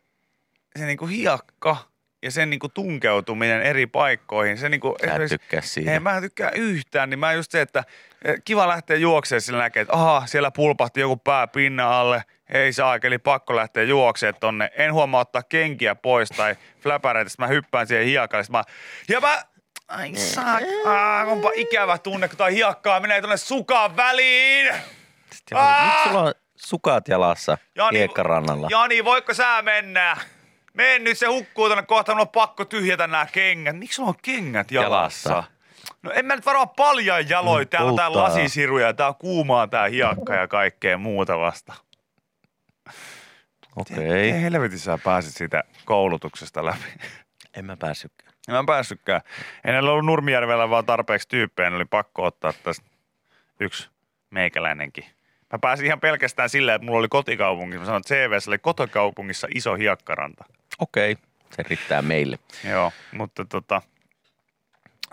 Speaker 3: se niin kuin hiekka ja sen niin kuin tunkeutuminen eri paikkoihin, se niin kuin,
Speaker 4: Sä et tykkää siitä.
Speaker 3: ei, mä en tykkää yhtään, niin mä just se, että eh, kiva lähteä juoksemaan sillä näkee, että aha, siellä pulpahti joku pää pinnan alle, ei saa, eli pakko lähteä juoksemaan tonne. En huomaa ottaa kenkiä pois tai fläpäreitä, mä hyppään siihen hiekalle, mä, ja mä, ai saa, ah, onpa ikävä tunne, kun toi hiekkaa menee tonne sukaan väliin.
Speaker 4: Sitten joku, Miksi sulla on sukat jalassa
Speaker 3: Jani,
Speaker 4: hiekkarannalla?
Speaker 3: Jani, voiko sä mennä? Mene nyt, se hukkuu tonne kohta, mulla on pakko tyhjätä nämä kengät. Miksi sulla on kengät jalassa?
Speaker 4: Jalassa.
Speaker 3: No en mä nyt varmaan paljon jaloin.
Speaker 4: Mm,
Speaker 3: Täällä on tää lasisiruja, tää on kuumaa tää hiakka ja kaikkea muuta vasta.
Speaker 4: Okei.
Speaker 3: Ei helvetissä sä pääsit siitä koulutuksesta läpi.
Speaker 4: En mä päässytkään.
Speaker 3: En mä päässytkään. En ollut Nurmijärvellä vaan tarpeeksi tyyppejä, niin oli pakko ottaa tästä yksi meikäläinenkin. Mä pääsin ihan pelkästään sillä, että mulla oli kotikaupungissa. Mä sanoin, että CVS oli kotikaupungissa iso hiekkaranta.
Speaker 4: Okei. Se riittää meille.
Speaker 3: Joo, mutta tota,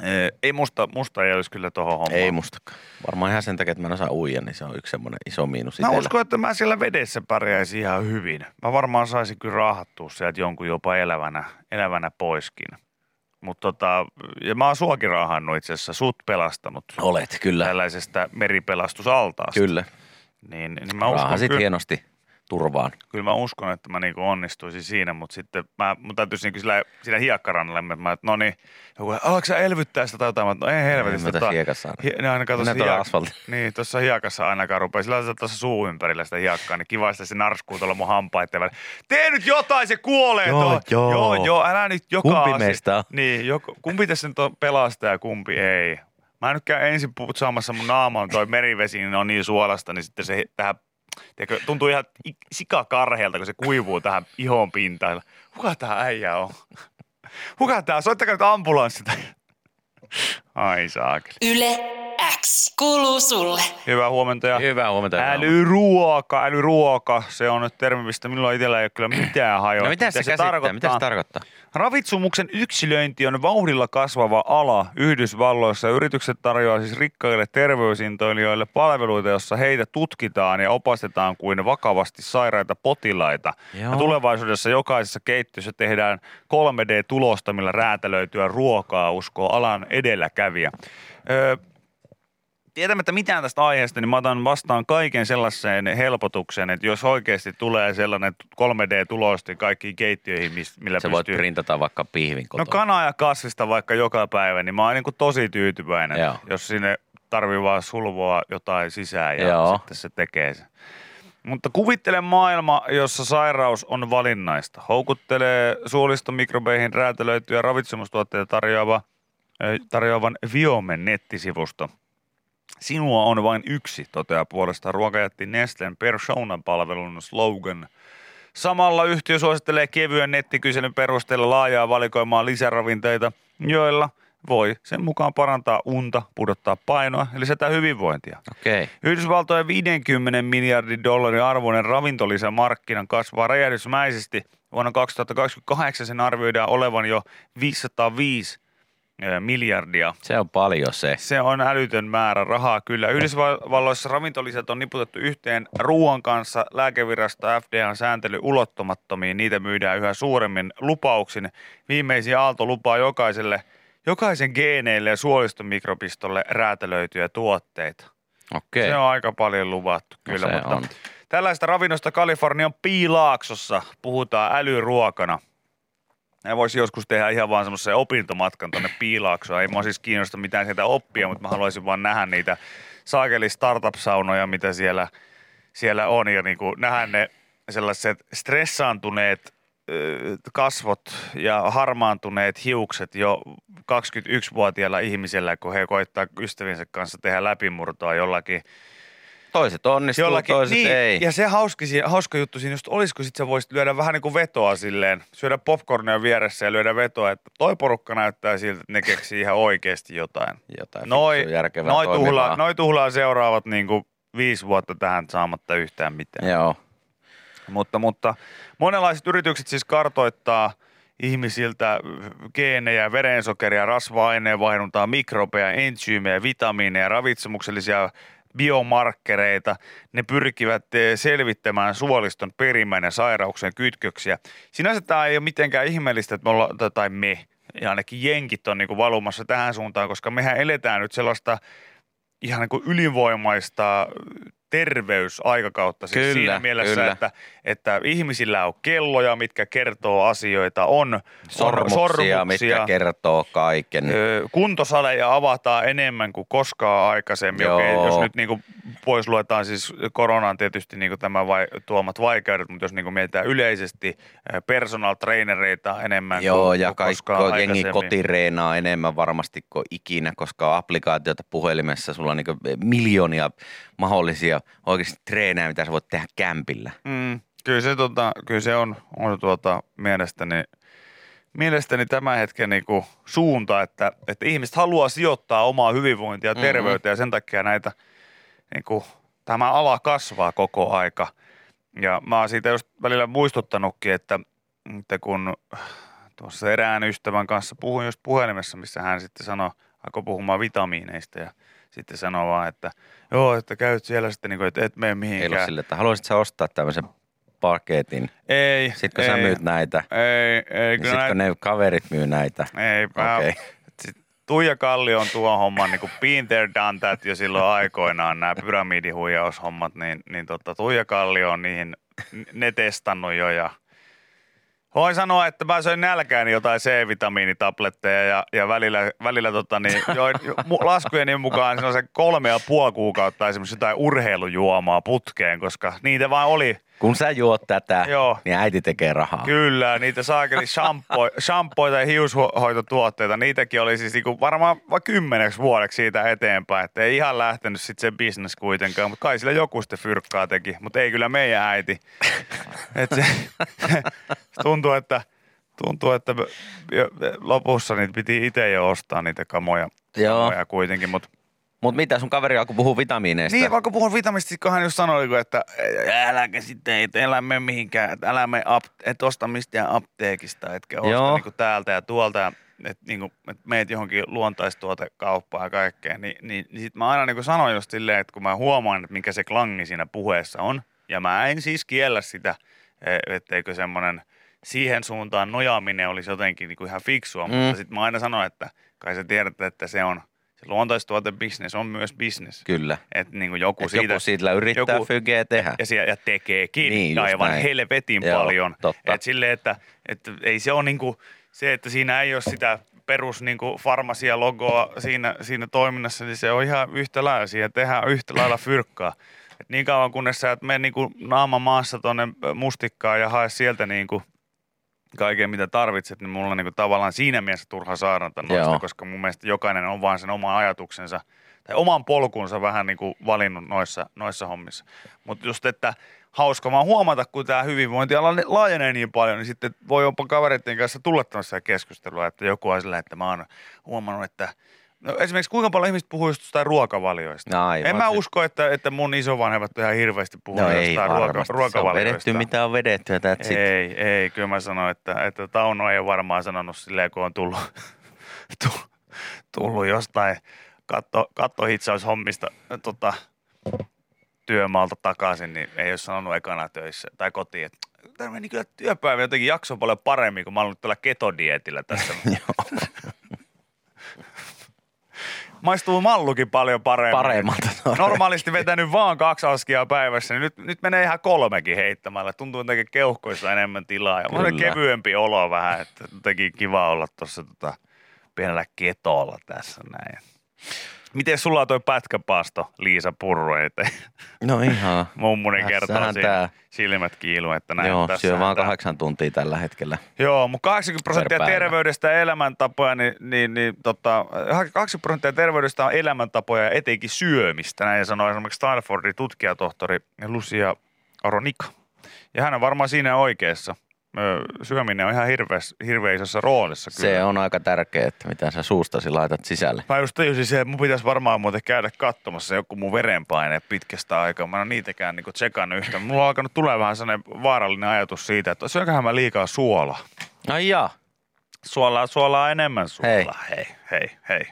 Speaker 3: ee, ei musta, musta ei olisi kyllä tuohon hommaan.
Speaker 4: Ei mustakaan. Varmaan ihan sen takia, että mä en osaa uija, niin se on yksi semmoinen iso miinus
Speaker 3: Mä uskon, että mä siellä vedessä pärjäisin ihan hyvin. Mä varmaan saisin kyllä raahattua sieltä jonkun jopa elävänä, elävänä poiskin. Mutta tota, ja mä oon suokin raahannut itse asiassa, sut pelastanut
Speaker 4: Olet, kyllä.
Speaker 3: tällaisesta meripelastusaltaasta.
Speaker 4: Kyllä.
Speaker 3: Niin, niin mä uskon,
Speaker 4: Raahasit
Speaker 3: kyllä,
Speaker 4: hienosti turvaan.
Speaker 3: kyllä mä uskon, että mä niinku onnistuisin siinä, mutta sitten mä, mun täytyisi niinku sillä, sillä hiekkarannalla, että mä, että no niin, joku, alatko sä elvyttää sitä tai jotain, Mä, no ei helvetistä.
Speaker 4: Mä tässä
Speaker 3: tota,
Speaker 4: hiekassa aina.
Speaker 3: Hi- ne ainakaan tuossa hiek- niin, tuossa hiekassa ainakaan rupeaa. Sillä laitetaan tuossa suu ympärillä sitä hiekkaa, niin kiva, että se narskuu tuolla mun hampaitten välillä. Tee nyt jotain, se kuolee
Speaker 4: Joo,
Speaker 3: tuo.
Speaker 4: joo.
Speaker 3: joo, joo, älä nyt joka
Speaker 4: Kumpi
Speaker 3: asia.
Speaker 4: meistä on?
Speaker 3: Niin, joko, kumpi tässä nyt on pelastaa ja kumpi ei. Mä nyt käyn ensin putsaamassa mun naamaan toi merivesi, niin on niin suolasta, niin sitten se tähän Tiedätkö, tuntuu ihan sikakarheelta, kun se kuivuu tähän ihon pintaan. Kuka tää äijä on? Kuka tää? Soittakaa nyt ambulanssi. Ai saakeli.
Speaker 2: Yle X kuuluu sulle.
Speaker 3: Hyvää huomenta ja
Speaker 4: Hyvää huomenta. hyvää
Speaker 3: älyruoka, älyruoka. Se on nyt termi, mistä minulla itsellä ei ole kyllä mitään hajoa.
Speaker 4: No mitä se, käsittää? Mitä se tarkoittaa?
Speaker 3: Ravitsumuksen yksilöinti on vauhdilla kasvava ala Yhdysvalloissa. Yritykset tarjoaa siis rikkaille terveysintoilijoille palveluita, jossa heitä tutkitaan ja opastetaan kuin vakavasti sairaita potilaita.
Speaker 4: Joo.
Speaker 3: Ja tulevaisuudessa jokaisessa keittiössä tehdään 3D-tulosta, millä räätälöityä ruokaa, uskoo alan edelläkävijä. Öö, tietämättä mitään tästä aiheesta, niin mä otan vastaan kaiken sellaiseen helpotuksen, että jos oikeasti tulee sellainen 3D-tulosti kaikkiin keittiöihin, millä
Speaker 4: Sä voit
Speaker 3: pystyy...
Speaker 4: printata vaikka pihvin
Speaker 3: No
Speaker 4: kotona.
Speaker 3: kanaa ja kasvista vaikka joka päivä, niin mä oon niin kuin tosi tyytyväinen,
Speaker 4: Joo.
Speaker 3: jos sinne tarvii vaan sulvoa jotain sisään ja
Speaker 4: Joo.
Speaker 3: sitten se tekee sen. Mutta kuvittele maailma, jossa sairaus on valinnaista. Houkuttelee suolistomikrobeihin räätälöityjä ravitsemustuotteita tarjoava, tarjoavan Viomen nettisivusto. Sinua on vain yksi, toteaa puolestaan ruokajätti Nestlen Persona-palvelun slogan. Samalla yhtiö suosittelee kevyen nettikyselyn perusteella laajaa valikoimaa lisäravinteita, joilla voi sen mukaan parantaa unta, pudottaa painoa ja lisätä hyvinvointia.
Speaker 4: Okay.
Speaker 3: Yhdysvaltojen 50 miljardin dollarin arvoinen ravintolisämarkkinan kasvaa räjähdysmäisesti. Vuonna 2028 sen arvioidaan olevan jo 505 ö, miljardia.
Speaker 4: Se on paljon se.
Speaker 3: Se on älytön määrä rahaa kyllä. Yhdysvalloissa ravintolisät on niputettu yhteen ruoan kanssa. Lääkevirasto FDA on sääntely ulottumattomiin. Niitä myydään yhä suuremmin lupauksin. Viimeisin aalto lupaa jokaiselle, jokaisen geeneille ja suolistomikrobistolle räätälöityjä tuotteita.
Speaker 4: Okei.
Speaker 3: Se on aika paljon luvattu kyllä,
Speaker 4: No se
Speaker 3: mutta
Speaker 4: on.
Speaker 3: tällaista ravinnosta Kalifornian piilaaksossa puhutaan älyruokana. Ja voisi joskus tehdä ihan vaan semmoisen opintomatkan tonne piilaaksoon. Ei mua siis kiinnosta mitään sieltä oppia, mutta mä haluaisin vaan nähdä niitä saakeli startup-saunoja, mitä siellä, siellä on. Ja niin kuin nähdä ne sellaiset stressaantuneet kasvot ja harmaantuneet hiukset jo 21-vuotiailla ihmisellä, kun he koittaa ystäviensä kanssa tehdä läpimurtoa jollakin
Speaker 4: Toiset onnistuu,
Speaker 3: Jollakin,
Speaker 4: toiset
Speaker 3: niin,
Speaker 4: ei.
Speaker 3: Ja se hauska, hauska juttu siinä just olisi, kun sit sä voisit lyödä vähän niin kuin vetoa silleen, syödä popcornia vieressä ja lyödä vetoa, että toi porukka näyttää siltä, että ne keksii ihan oikeasti jotain.
Speaker 4: Jotain
Speaker 3: Noi,
Speaker 4: järkevää
Speaker 3: noi, tuhlaa, noi tuhlaa seuraavat niin kuin viisi vuotta tähän saamatta yhtään mitään.
Speaker 4: Joo.
Speaker 3: Mutta, mutta monenlaiset yritykset siis kartoittaa ihmisiltä geenejä, verensokeria, rasva-aineenvaihduntaa, mikrobeja, entsyymejä, vitamiineja, ravitsemuksellisia biomarkkereita. Ne pyrkivät eh, selvittämään suoliston perimän ja sairauksien kytköksiä. Sinänsä tämä ei ole mitenkään ihmeellistä, että me ollaan, tai me, ja ainakin jenkit on niin valumassa tähän suuntaan, koska mehän eletään nyt sellaista ihan niin kuin ylivoimaista terveysaikakautta. Siis
Speaker 4: Kyllä,
Speaker 3: siinä mielessä,
Speaker 4: kyllä.
Speaker 3: Että, että ihmisillä on kelloja, mitkä kertoo asioita, on on
Speaker 4: Sormuksia, mitkä kertoo kaiken.
Speaker 3: Ö, Kuntosaleja avataan enemmän kuin koskaan aikaisemmin.
Speaker 4: Joo.
Speaker 3: Okei, jos nyt niin kuin pois luetaan siis koronaan tietysti niin kuin tämä vai, tuomat vaikeudet, mutta jos niin kuin mietitään yleisesti ö, personal trainereita enemmän
Speaker 4: Joo,
Speaker 3: kuin,
Speaker 4: ja
Speaker 3: koskaan
Speaker 4: jengi kotireenaa enemmän varmasti kuin ikinä, koska on applikaatioita puhelimessa, sulla on niin miljoonia mahdollisia oikeasti treenejä, mitä sä voit tehdä kämpillä.
Speaker 3: Mm, kyllä se, tota, kyllä se on, on tuota, mielestäni, mielestäni tämän hetken niin kuin suunta, että, että ihmiset haluaa sijoittaa omaa hyvinvointia ja
Speaker 4: Mhm.
Speaker 3: terveyttä ja sen takia näitä, niin kuin, tämä ala kasvaa koko aika. Ja mä oon siitä just välillä muistuttanutkin, että, että kun tuossa erään ystävän kanssa puhuin just puhelimessa, missä hän sitten sanoi, alkoi puhumaan vitamiineista ja sitten sanoi vaan, että joo, että käyt siellä sitten, niin kuin, että et mene
Speaker 4: Ei ole
Speaker 3: mihinkään.
Speaker 4: sille, että haluaisit sä ostaa tämmöisen paketin.
Speaker 3: Ei.
Speaker 4: Sitten kun
Speaker 3: ei,
Speaker 4: sä myyt näitä,
Speaker 3: Ei, ei,
Speaker 4: niin sitten kun ne kaverit myy näitä.
Speaker 3: ei, mä, sit Tuija Kalli on tuon homman niin kuin been there, done that jo silloin aikoinaan, nämä pyramidihuijaushommat, niin, niin tota, Tuija Kalli on niihin, ne testannut jo ja Voin sanoa, että mä söin nälkääni jotain C-vitamiinitabletteja ja, ja välillä, välillä tota, niin, join, laskujeni mukaan se kolme ja puoli kuukautta esimerkiksi jotain urheilujuomaa putkeen, koska niitä vaan oli
Speaker 4: Kun sä juot tätä,
Speaker 3: Joo.
Speaker 4: niin äiti tekee rahaa.
Speaker 3: Kyllä, niitä saakeli shampoo, shampooita ja hiushoitotuotteita, niitäkin oli siis niinku varmaan vaikka kymmeneksi vuodeksi siitä eteenpäin, että ei ihan lähtenyt sitten se business kuitenkaan, mutta kai sillä joku sitten fyrkkaa teki, mutta ei kyllä meidän äiti. Et se, tuntuu, että, tuntuu, että lopussa niitä piti itse jo ostaa niitä kamoja,
Speaker 4: Joo.
Speaker 3: kamoja kuitenkin, mutta
Speaker 4: Mutta mitä sun kaveri alkoi puhua vitamiineista?
Speaker 3: Niin, vaikka puhun vitamista, kun hän just sanoi, että äläkä sitten, et älä mene mihinkään, että älä mene ap, et osta mistään apteekista, etkä osta
Speaker 4: Joo.
Speaker 3: niinku täältä ja tuolta, että niinku, et meet johonkin luontaistuotekauppaan ja kaikkea, niin, niin, niin sit mä aina niinku sanoin just silleen, että kun mä huomaan, että mikä se klangi siinä puheessa on, ja mä en siis kiellä sitä, e- etteikö semmoinen siihen suuntaan nojaaminen olisi jotenkin niinku ihan fiksua, mm. mutta sitten mä aina sanon, että kai sä tiedät, että se on, se luontaistuotebisnes on myös business.
Speaker 4: Kyllä.
Speaker 3: Että niin kuin joku
Speaker 4: Et
Speaker 3: siitä,
Speaker 4: joku siitä yrittää
Speaker 3: joku-
Speaker 4: fygeä tehdä.
Speaker 3: ja, siellä, ja tekeekin
Speaker 4: Niin,
Speaker 3: niin, aivan
Speaker 4: näin.
Speaker 3: helvetin
Speaker 4: Joo,
Speaker 3: paljon.
Speaker 4: totta.
Speaker 3: Et silleen, että, että ei se ole niinku, se, että siinä ei ole sitä perus niinku farmasia-logoa siinä, siinä toiminnassa, niin se on ihan yhtä lailla. Siihen tehdään yhtä lailla fyrkkaa. Et niin kauan kunnes sä et mene niinku naama maassa tonne mustikkaan ja hae sieltä niinku kaiken mitä tarvitset, niin mulla on niinku tavallaan siinä mielessä turha saarnata noista,
Speaker 4: Joo.
Speaker 3: koska mun mielestä jokainen on vaan sen oman ajatuksensa tai oman polkunsa vähän niin kuin valinnut noissa, noissa hommissa. Mutta just, että hauska vaan huomata, kun tämä hyvinvointiala laajenee niin paljon, niin sitten voi jopa kavereiden kanssa tulla tämmöistä keskustelua, että joku on sillä, että mä oon huomannut, että No esimerkiksi kuinka paljon ihmiset puhuu just jostain ruokavalioista.
Speaker 4: No aivan.
Speaker 3: en mä usko, että, että mun isovanhemmat ihan hirveästi puhuu
Speaker 4: No ei
Speaker 3: jostain ruoka,
Speaker 4: varmasti. Se on
Speaker 3: ruokavalioista.
Speaker 4: vedetty, mitä on vedetty ja it.
Speaker 3: Ei, ei, kyllä mä sanoin, että, että Tauno ei ole varmaan sanonut silleen, kun on tullut, tullut, tullut jostain katto, kattohitsaushommista tota, työmaalta takaisin, niin ei ole sanonut ekana töissä tai kotiin, että tämä meni kyllä työpäivä jotenkin jakso paljon paremmin, kun mä olen nyt tällä ketodietillä tässä. Maistuu mallukin paljon paremmin.
Speaker 4: Paremmalta.
Speaker 3: Normaalisti vetänyt vaan kaksi askia päivässä, niin nyt, nyt menee ihan kolmekin heittämällä. Tuntuu jotenkin keuhkoissa enemmän tilaa ja on
Speaker 4: Kyllä.
Speaker 3: kevyempi olo vähän, että jotenkin kiva olla tuossa tota, pienellä ketolla tässä näin. Miten sulla on toi pätkäpaasto, Liisa Purru, että
Speaker 4: No ihan.
Speaker 3: mummuni kertoo siinä silmät kiiluu, että näin.
Speaker 4: Joo,
Speaker 3: tässä
Speaker 4: syö vaan kahdeksan tuntia tällä hetkellä.
Speaker 3: Joo, mutta 80 prosenttia terveydestä ja elämäntapoja, niin, niin, niin tota, 80 prosenttia terveydestä on elämäntapoja ja etenkin syömistä. Näin sanoi esimerkiksi Stanfordin tutkijatohtori Lucia Aronika. Ja hän on varmaan siinä oikeassa. Syöminen on ihan isossa roolissa. Kyllä.
Speaker 4: Se on aika tärkeää, että mitä sä suustasi laitat sisälle.
Speaker 3: Mä just tajusin se, että mun pitäisi varmaan muuten käydä katsomassa joku mun verenpaine pitkästä aikaa. Mä en ole niitäkään niinku tsekannut yhtä. Mulla on alkanut tulee vähän sellainen vaarallinen ajatus siitä, että syönköhän mä liikaa suolaa.
Speaker 4: Ai jaa.
Speaker 3: Suolaa, suolaa enemmän suolaa. Hei, hei, hei.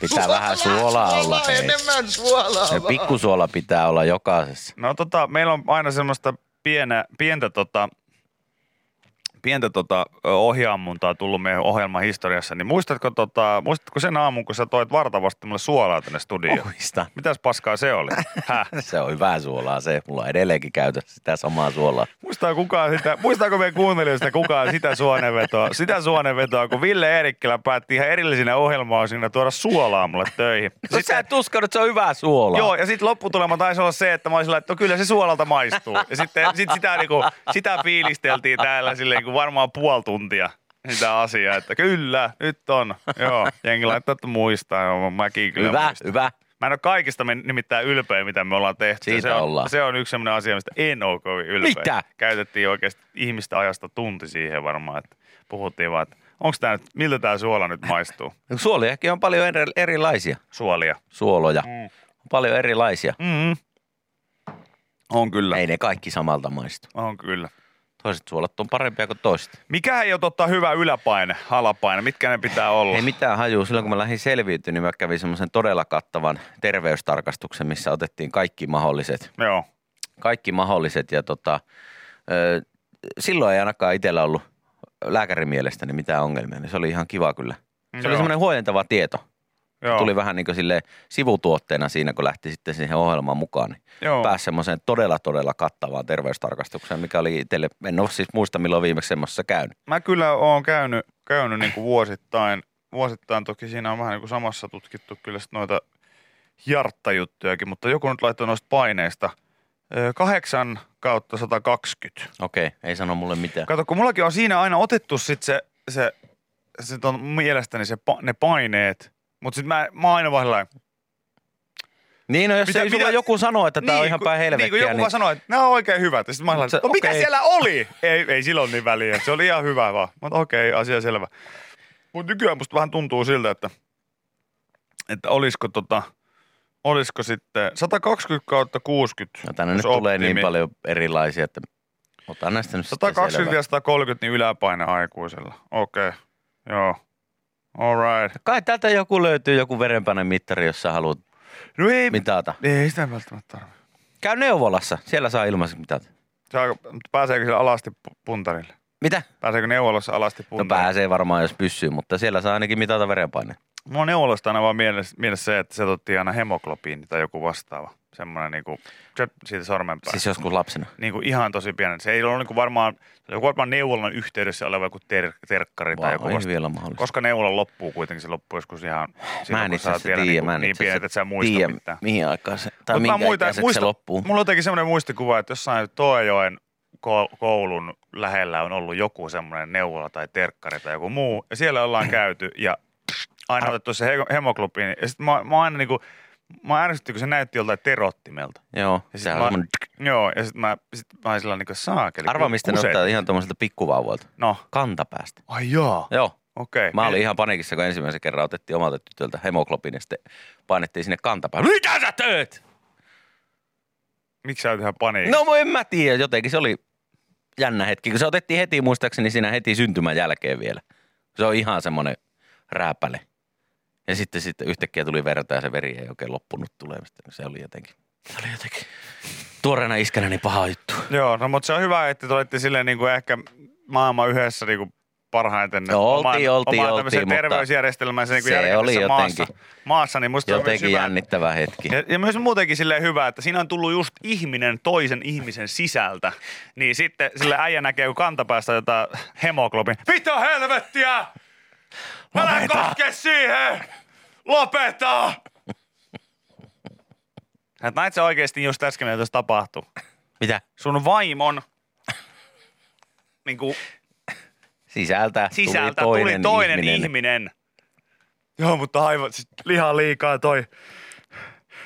Speaker 4: Pitää vähän suolaa olla. Hei.
Speaker 6: enemmän suolaa.
Speaker 4: Ja pikkusuola pitää olla jokaisessa.
Speaker 3: No tota, meillä on aina semmoista pienä, pientä tota, pientä tota, ohjaamuntaa tullut meidän ohjelman historiassa, niin muistatko, tota, muistatko sen aamun, kun sä toit vartavasti mulle suolaa tänne studioon?
Speaker 4: Muista.
Speaker 3: Mitäs paskaa se oli? Häh?
Speaker 4: Se on hyvää suolaa se. Mulla on edelleenkin käytössä sitä samaa suolaa.
Speaker 3: Muistaa kukaan sitä, muistaako meidän kuuntelijoista kukaan sitä suonenvetoa, sitä suonenvetoa, kun Ville Eerikkilä päätti ihan erillisinä ohjelmaosina tuoda suolaa mulle töihin.
Speaker 4: No sä et uskonut, että se on hyvää suolaa.
Speaker 3: Joo, ja sitten lopputulema taisi olla se, että mä olisin että no kyllä se suolalta maistuu. Ja sitten sit sitä, niinku, sitä fiilisteltiin täällä silleen niinku varmaan puoli tuntia sitä asiaa, että kyllä, nyt on. Joo, jengi laittaa, että muistaa. Joo, mäkin kyllä
Speaker 4: hyvä,
Speaker 3: muistan.
Speaker 4: hyvä.
Speaker 3: Mä en ole kaikista men- nimittäin ylpeä, mitä me ollaan tehty.
Speaker 4: Siitä
Speaker 3: se on,
Speaker 4: ollaan.
Speaker 3: Se on yksi sellainen asia, mistä en ole kovin ylpeä.
Speaker 4: Mitä?
Speaker 3: Käytettiin oikeasti ihmistä ajasta tunti siihen varmaan, että puhuttiin vaan, että onko tämä nyt, miltä tämä suola nyt maistuu?
Speaker 4: Suoliakin on paljon eri, erilaisia.
Speaker 3: Suolia.
Speaker 4: Suoloja.
Speaker 3: Mm.
Speaker 4: On paljon erilaisia.
Speaker 3: Mm-hmm. On kyllä.
Speaker 4: Ei ne kaikki samalta maistu.
Speaker 3: On kyllä.
Speaker 4: Toiset suolat on parempia kuin toiset.
Speaker 3: Mikä ei ole totta hyvä yläpaine, alapaine? Mitkä ne pitää olla?
Speaker 4: Ei mitään hajua. Silloin kun mä lähdin selviytymään, niin mä kävin semmoisen todella kattavan terveystarkastuksen, missä otettiin kaikki mahdolliset,
Speaker 3: Joo.
Speaker 4: kaikki mahdolliset. Ja tota, silloin ei ainakaan itsellä ollut lääkärin mielestäni mitään ongelmia, niin se oli ihan kiva kyllä. Se oli
Speaker 3: Joo.
Speaker 4: semmoinen huojentava tieto.
Speaker 3: Joo.
Speaker 4: Tuli vähän niin kuin sille sivutuotteena siinä, kun lähti sitten siihen ohjelmaan mukaan. Niin
Speaker 3: Joo.
Speaker 4: pääsi semmoiseen todella, todella kattavaan terveystarkastukseen, mikä oli itselle, en ole siis muista milloin viimeksi semmoisessa käynyt.
Speaker 3: Mä kyllä oon käynyt, käynyt niin kuin vuosittain. Vuosittain toki siinä on vähän niin kuin samassa tutkittu kyllä noita jarttajuttujakin, mutta joku nyt laittoi noista paineista. Ö, 8 kautta 120.
Speaker 4: Okei, ei sano mulle mitään.
Speaker 3: Kato, kun mullakin on siinä aina otettu sit se, se, se on mielestäni se, ne paineet, mutta sitten mä, mä aina vaan
Speaker 4: Niin, no jos
Speaker 3: Mitä-
Speaker 4: mitä, ei
Speaker 3: mitä-
Speaker 4: joku sanoo, että tämä on ihan päin
Speaker 3: Niin, kun
Speaker 4: helvettiä,
Speaker 3: joku
Speaker 4: niin,
Speaker 3: vaan sanoo, että nämä on oikein hyvät. Ja sitten mä
Speaker 4: Se-
Speaker 3: no mikä
Speaker 4: okei.
Speaker 3: siellä oli? Ei, ei silloin niin väliä. Se oli ihan hyvä vaan. Mutta okei, asia selvä. Mutta nykyään musta vähän tuntuu siltä, että, että olisiko tota, olisiko sitten 120 kautta 60.
Speaker 4: No tänne nyt tulee niin paljon erilaisia, että otan näistä nyt sitten
Speaker 3: 120
Speaker 4: selvää.
Speaker 3: ja 130 niin yläpaine aikuisella. Okei, okay. joo. All right.
Speaker 4: Kai täältä joku löytyy, joku verenpaineen mittari, jos sä haluat
Speaker 3: No ei,
Speaker 4: mitata.
Speaker 3: ei sitä välttämättä tarvitse.
Speaker 4: Käy neuvolassa, siellä saa ilmaiseksi mitata.
Speaker 3: Saako, mutta pääseekö sillä alasti pu- puntarille?
Speaker 4: Mitä?
Speaker 3: Pääseekö neuvolassa alasti
Speaker 4: No
Speaker 3: puntarille?
Speaker 4: pääsee varmaan, jos pysyy, mutta siellä saa ainakin mitata verenpaine.
Speaker 3: Mulla on neuvolasta aina vaan mielessä, mielessä se, että se otettiin aina hemoglobiini tai joku vastaava. Semmoinen niinku, siitä sormen päästä.
Speaker 4: Siis joskus lapsena.
Speaker 3: Niinku ihan tosi pienen. Se ei ole niinku varmaan, se varmaan neuvolan yhteydessä oleva joku ter, terkkari tai joku vastaava.
Speaker 4: vielä mahdollista.
Speaker 3: Koska neuvola loppuu kuitenkin, se loppuu joskus ihan
Speaker 4: Mä en itse asiassa tiedä,
Speaker 3: niinku
Speaker 4: mä en
Speaker 3: niin
Speaker 4: asiassa
Speaker 3: että sä muista
Speaker 4: tiedä,
Speaker 3: mitään.
Speaker 4: mihin aikaan se, tai
Speaker 3: Mut
Speaker 4: minkä
Speaker 3: muistan-
Speaker 4: ikäiseksi se loppuu.
Speaker 3: Mulla on jotenkin semmoinen muistikuva, että jossain Toajoen ko- koulun lähellä on ollut joku semmoinen neuvola tai terkkari tai joku muu. Ja siellä ollaan käyty ja aina otettu se he- hemoglobiini. Ja sitten mä, mä aina niinku, mä ärsytti, kun se näytti joltain terottimelta.
Speaker 4: Joo,
Speaker 3: Ja sit mä-
Speaker 4: on.
Speaker 3: Joo, ja sitten mä, sit mä olin sillä niinku saakeli.
Speaker 4: Arva, mistä ne ottaa ihan tuommoiselta pikkuvauvoilta.
Speaker 3: No,
Speaker 4: Kantapäästä.
Speaker 3: ai joo,
Speaker 4: Joo.
Speaker 3: okei.
Speaker 4: Mä olin ihan panikissa, kun ensimmäisen kerran otettiin omalta tytöltä hemoglobiini, ja sitten painettiin sinne kantapäähän. Mitä sä teet?
Speaker 3: Miksi sä oot ihan paniikissa?
Speaker 4: No en mä tiedä, jotenkin se oli jännä hetki, kun se otettiin heti muistaakseni siinä heti syntymän jälkeen vielä. Se on ihan semmoinen rääpäle. Ja sitten, sitten yhtäkkiä tuli verta ja se veri ei oikein loppunut tulemasta. Se oli jotenkin, se oli jotenkin tuoreena iskänä niin paha juttu.
Speaker 3: Joo, no mutta se on hyvä, että te olitte silleen niin kuin ehkä maailman yhdessä niin kuin parhaiten oman,
Speaker 4: oltiin, oltiin,
Speaker 3: oman
Speaker 4: oltiin, mutta
Speaker 3: terveysjärjestelmänsä niin
Speaker 4: se oli
Speaker 3: maassa,
Speaker 4: jotenkin-
Speaker 3: maassa, niin musta se on
Speaker 4: Jotenkin
Speaker 3: hyvä.
Speaker 4: jännittävä hetki.
Speaker 3: Ja, ja myös muutenkin silleen hyvä, että siinä on tullut just ihminen toisen ihmisen sisältä. Niin sitten sille äijä näkee, kun kantapäästä jotain hemoglobin. Mitä helvettiä! Älä
Speaker 4: Lopeta!
Speaker 3: koske siihen! Lopeta! Sä näit se oikeasti just äsken, mitä tuossa tapahtui.
Speaker 4: Mitä?
Speaker 3: Sun vaimon niin kuin
Speaker 4: Sisältä,
Speaker 3: sisältä
Speaker 4: tuli toinen,
Speaker 3: tuli toinen
Speaker 4: ihminen.
Speaker 3: ihminen. Joo, mutta aivan siis lihan liikaa toi.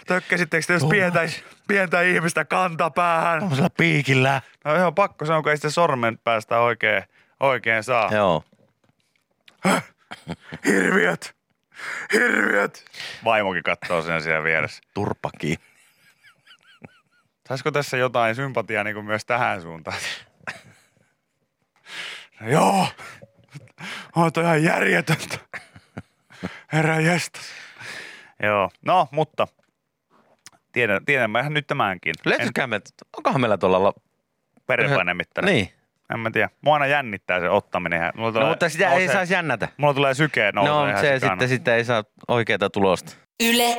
Speaker 3: Tökkäsittekö te jos pientä, pientä ihmistä kantapäähän?
Speaker 4: Tuollaisella piikillä.
Speaker 3: No joo, pakko sanoa, kun ei sitä sormen päästä oikein, oikein saa.
Speaker 4: Joo.
Speaker 3: Hirviöt! Hirviöt! Vaimokin katsoo sen siellä vieressä.
Speaker 4: Turpaki.
Speaker 3: Saisiko tässä jotain sympatiaa niin kuin myös tähän suuntaan? No joo. On toi ihan järjetöntä. Herra jestas. Joo, no mutta tiedän, tiedän mä ihan nyt tämänkin. En
Speaker 4: Löytyisikään me, onkohan meillä tuolla... La...
Speaker 3: verenpainemittari.
Speaker 4: Niin.
Speaker 3: En mä tiedä. Mua aina jännittää se ottaminen. Mulla
Speaker 4: No,
Speaker 3: tulee,
Speaker 4: mutta sitä ei
Speaker 3: nousee-
Speaker 4: saisi jännätä.
Speaker 3: Mulla tulee sykeet nousee
Speaker 4: No, se
Speaker 3: sikana.
Speaker 4: sitten, sitten ei saa oikeaa tulosta.
Speaker 2: Yle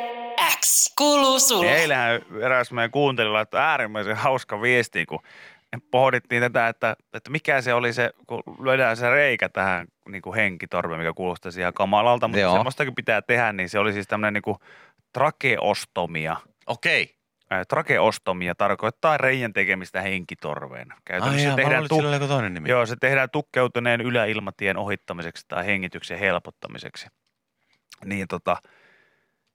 Speaker 2: X kuuluu sulle.
Speaker 3: Niin Eilähän eräs meidän kuuntelija laittoi äärimmäisen hauska viesti, kun pohdittiin tätä, että, että mikä se oli se, kun löydään se reikä tähän niin kuin henkitorveen, mikä kuulostaisi ihan kamalalta, mutta
Speaker 4: Joo.
Speaker 3: semmoistakin pitää tehdä, niin se oli siis tämmöinen niin kuin trakeostomia.
Speaker 4: Okei.
Speaker 3: Ää, Trakeostomia tarkoittaa reijän tekemistä henkitorveen. Käytännössä se tehdään, tu-
Speaker 4: sillä toinen nimi.
Speaker 3: joo, se tehdään tukkeutuneen yläilmatien ohittamiseksi tai hengityksen helpottamiseksi. Niin tota,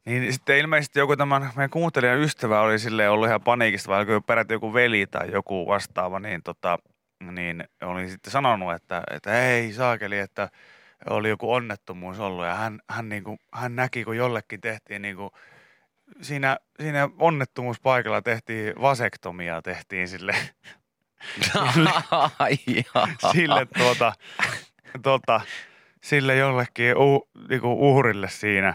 Speaker 3: niin sitten ilmeisesti joku tämän meidän kuuntelijan ystävä oli sille ollut ihan paniikista, vai oliko peräti joku veli tai joku vastaava, niin, tota, niin oli sitten sanonut, että, että ei saakeli, että oli joku onnettomuus ollut ja hän, hän, niin kuin, hän näki, kun jollekin tehtiin niin kuin, siinä, siinä onnettomuuspaikalla tehtiin vasektomia, tehtiin sille, sille tuota, tuota, sille jollekin u, niinku uhrille siinä.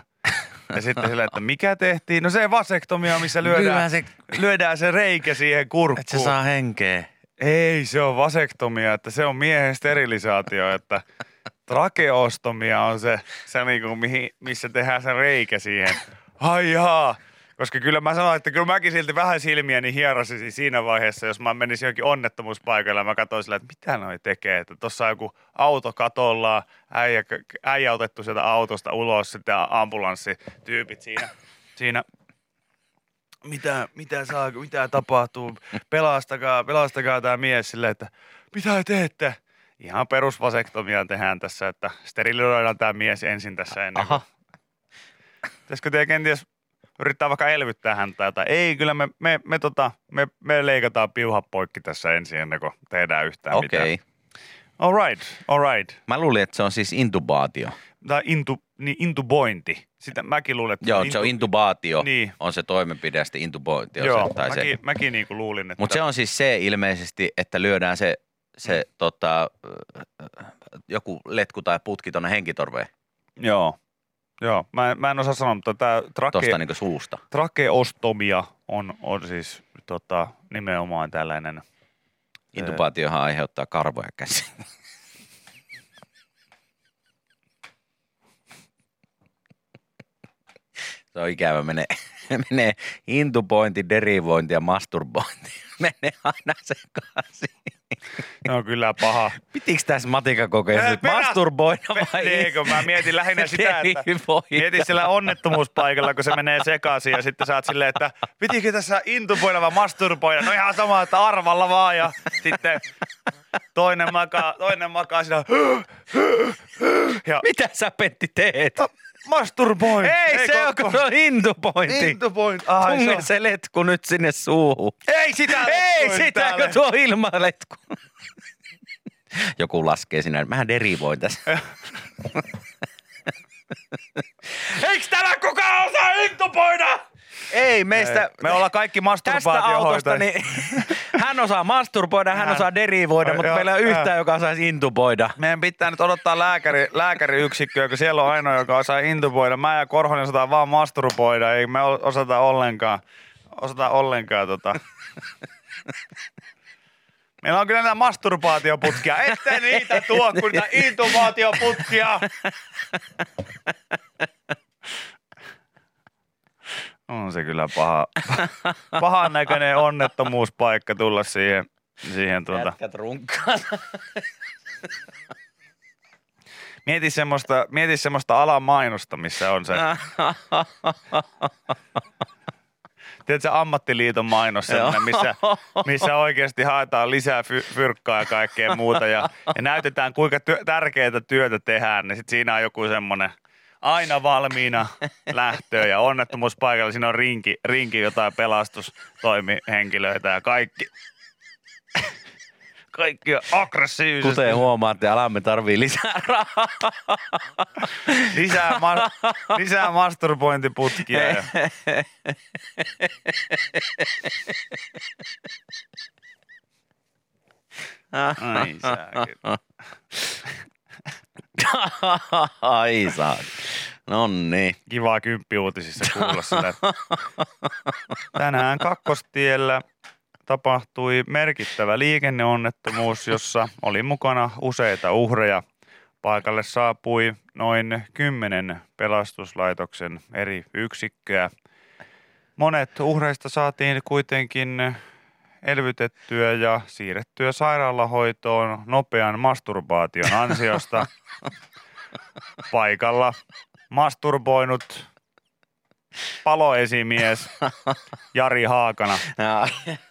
Speaker 3: Ja sitten sille, että mikä tehtiin? No se vasektomia, missä lyödään,
Speaker 4: Lyödään se,
Speaker 3: lyödään se reikä siihen kurkkuun.
Speaker 4: että se saa henkeä.
Speaker 3: Ei, se on vasektomia, että se on miehen sterilisaatio, että trakeostomia on se, se niinku, mihin, missä tehdään se reikä siihen. Ai jaa. Koska kyllä mä sanoin, että kyllä mäkin silti vähän silmiäni hierosisin siinä vaiheessa, jos mä menisin johonkin onnettomuuspaikalle ja mä katsoin sillä, että mitä noi tekee. Että tossa on joku auto katolla, äijä, äijä otettu sieltä autosta ulos, sitten ambulanssityypit siinä, siinä mitä, mitä, saa, mitä tapahtuu, pelastakaa, pelastakaa tämä mies silleen, että mitä teette? Ihan perusvasektomia tehdään tässä, että steriloidaan tämä mies ensin tässä ennen
Speaker 4: Aha.
Speaker 3: Pitäisikö teidän kenties yrittää vaikka elvyttää häntä jotain? Ei, kyllä me, me, me, tota, me, me leikataan piuhat poikki tässä ensin ennen kuin tehdään yhtään mitään.
Speaker 4: Okei.
Speaker 3: All right, all right.
Speaker 4: Mä luulin, että se on siis intubaatio.
Speaker 3: Tai intu, niin intubointi. Sitä mäkin luulen, että
Speaker 4: Joo, se on intubaatio,
Speaker 3: Niin.
Speaker 4: on se toimenpide, sitten intubointi on
Speaker 3: Joo,
Speaker 4: se, tai se.
Speaker 3: mäkin, mäkin niinku luulin, että...
Speaker 4: Mutta se on siis se ilmeisesti, että lyödään se, se
Speaker 3: Mm.
Speaker 4: tota, joku letku tai putki tuonne henkitorveen
Speaker 3: Joo. Joo, mä, en- mä en osaa sanoa, mutta tämä trake,
Speaker 4: tuosta niin suusta.
Speaker 3: trakeostomia on, on siis tota, nimenomaan tällainen...
Speaker 4: Intubaatiohan aiheuttaa karvoja käsiin. Se on ikävä, menee, menee intubointi, derivointi ja masturbointi. Menee aina sekaisin.
Speaker 3: Ne on kyllä paha.
Speaker 4: Pitikö tässä matikakokeessa nyt masturboida vai
Speaker 3: kun mä mietin lähinnä sitä, että
Speaker 4: derivoida?
Speaker 3: Mieti sillä onnettomuuspaikalla, kun se menee sekaisin ja sitten oot silleen, että pitikö tässä intuboida vai masturboida? No ihan sama, että arvalla vaan ja sitten toinen makaa, toinen makaa siinä ja
Speaker 4: Mitä sä Pentti teet?
Speaker 3: masturboi.
Speaker 4: Ei, se on, kun se on intubointi.
Speaker 3: Intubointi. Ai, se
Speaker 4: Tunge
Speaker 3: on-
Speaker 4: se letku nyt sinne suuhun.
Speaker 3: Ei sitä
Speaker 4: Ei sitä,
Speaker 3: täällä.
Speaker 4: kun tuo ilmaletku. Joku laskee sinä, mähän derivoin tässä.
Speaker 3: Eikö täällä kukaan osaa intuboida?
Speaker 4: Ei, meistä...
Speaker 3: Me ollaan kaikki masturbaatiohoitajia.
Speaker 4: niin hän osaa masturboida, hän
Speaker 3: Hän-
Speaker 4: osaa derivoida, mutta
Speaker 3: Joo,
Speaker 4: meillä ei ole yhtään, joka osaisi intuboida.
Speaker 3: Meidän pitää nyt odottaa lääkäri, lääkäriyksikköä, kun siellä on ainoa, joka osaa intuboida. Mä ja Korhonen osataan vaan masturboida, ei me osata ollenkaan, osata ollenkaan tota. Meillä on kyllä näitä masturbaatioputkia. Ette niitä tuo, kun niitä intubaatioputkia. On se kyllä paha, pahan näköinen onnettomuuspaikka tulla siihen, siihen tuota.
Speaker 4: Jätkät runkkaan.
Speaker 3: Mieti semmoista, mieti semmoista alan mainosta, missä on se, tiedätkö, ammattiliiton mainos semmoinen, missä, missä oikeasti haetaan lisää fy- fyrkkaa ja kaikkea muuta ja, ja näytetään, kuinka työ, tärkeää työtä tehdään, niin sit siinä on joku semmoinen aina valmiina lähtöön ja onnettomuuspaikalla siinä on rinki, rinki jotain pelastustoimihenkilöitä ja kaikki, kaikki on aggressiivisesti.
Speaker 4: Kuten huomaatte, alamme tarvii lisää rahaa.
Speaker 3: Lisää, ma- lisää masturbointiputkia. Ja. Ai.
Speaker 4: Ai saa. No niin.
Speaker 3: Kiva kymppiuutisissa kuulla sitä. Tänään kakkostiellä tapahtui merkittävä liikenneonnettomuus, jossa oli mukana useita uhreja. Paikalle saapui noin kymmenen pelastuslaitoksen eri yksikköä. Monet uhreista saatiin kuitenkin elvytettyä ja siirrettyä sairaalahoitoon nopean masturbaation ansiosta. Paikalla masturboinut paloesimies Jari Haakana.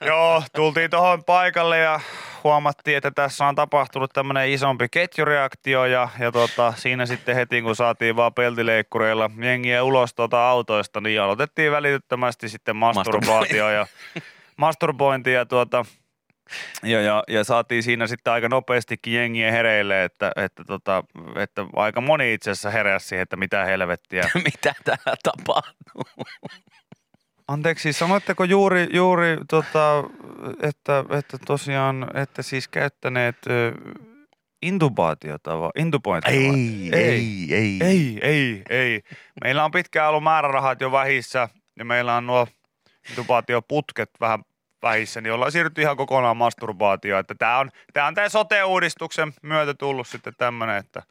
Speaker 3: Joo, tultiin tuohon paikalle ja huomattiin, että tässä on tapahtunut tämmöinen isompi ketjureaktio ja, ja tota, siinä sitten heti kun saatiin vaan peltileikkureilla jengiä ulos tuota autoista, niin aloitettiin välittömästi sitten masturbaatio ja masturbointi ja tuota, ja, ja, ja, saatiin siinä sitten aika nopeastikin jengiä hereille, että, että, tota, että aika moni itse asiassa heräsi siihen, että mitä helvettiä.
Speaker 4: mitä täällä tapahtuu?
Speaker 3: Anteeksi, sanoitteko juuri, juuri tota, että, että tosiaan, että siis käyttäneet ö, intubaatiota vai intubointia? vai?
Speaker 4: Ei, ei, ei.
Speaker 3: Ei, ei, ei. Meillä on pitkään ollut määrärahat jo vähissä ja meillä on nuo intubaatioputket vähän vähissä, niin ollaan siirrytty ihan kokonaan masturbaatioon. Että tämä on, tää on tämän sote-uudistuksen myötä tullut sitten tämmöinen, että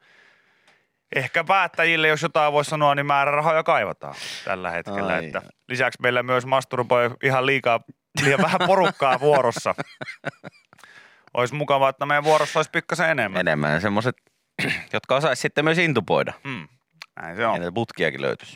Speaker 3: ehkä päättäjille, jos jotain voisi sanoa, niin määrärahoja kaivataan tällä hetkellä.
Speaker 4: Ai.
Speaker 3: Että lisäksi meillä myös masturboi ihan liikaa, liian vähän porukkaa vuorossa. Olisi mukavaa, että meidän vuorossa olisi pikkasen enemmän.
Speaker 4: Enemmän semmoiset, jotka osaisi sitten myös intupoida.
Speaker 3: Mm. Näin se
Speaker 4: Ja
Speaker 3: on.
Speaker 4: näitä putkiakin löytyisi.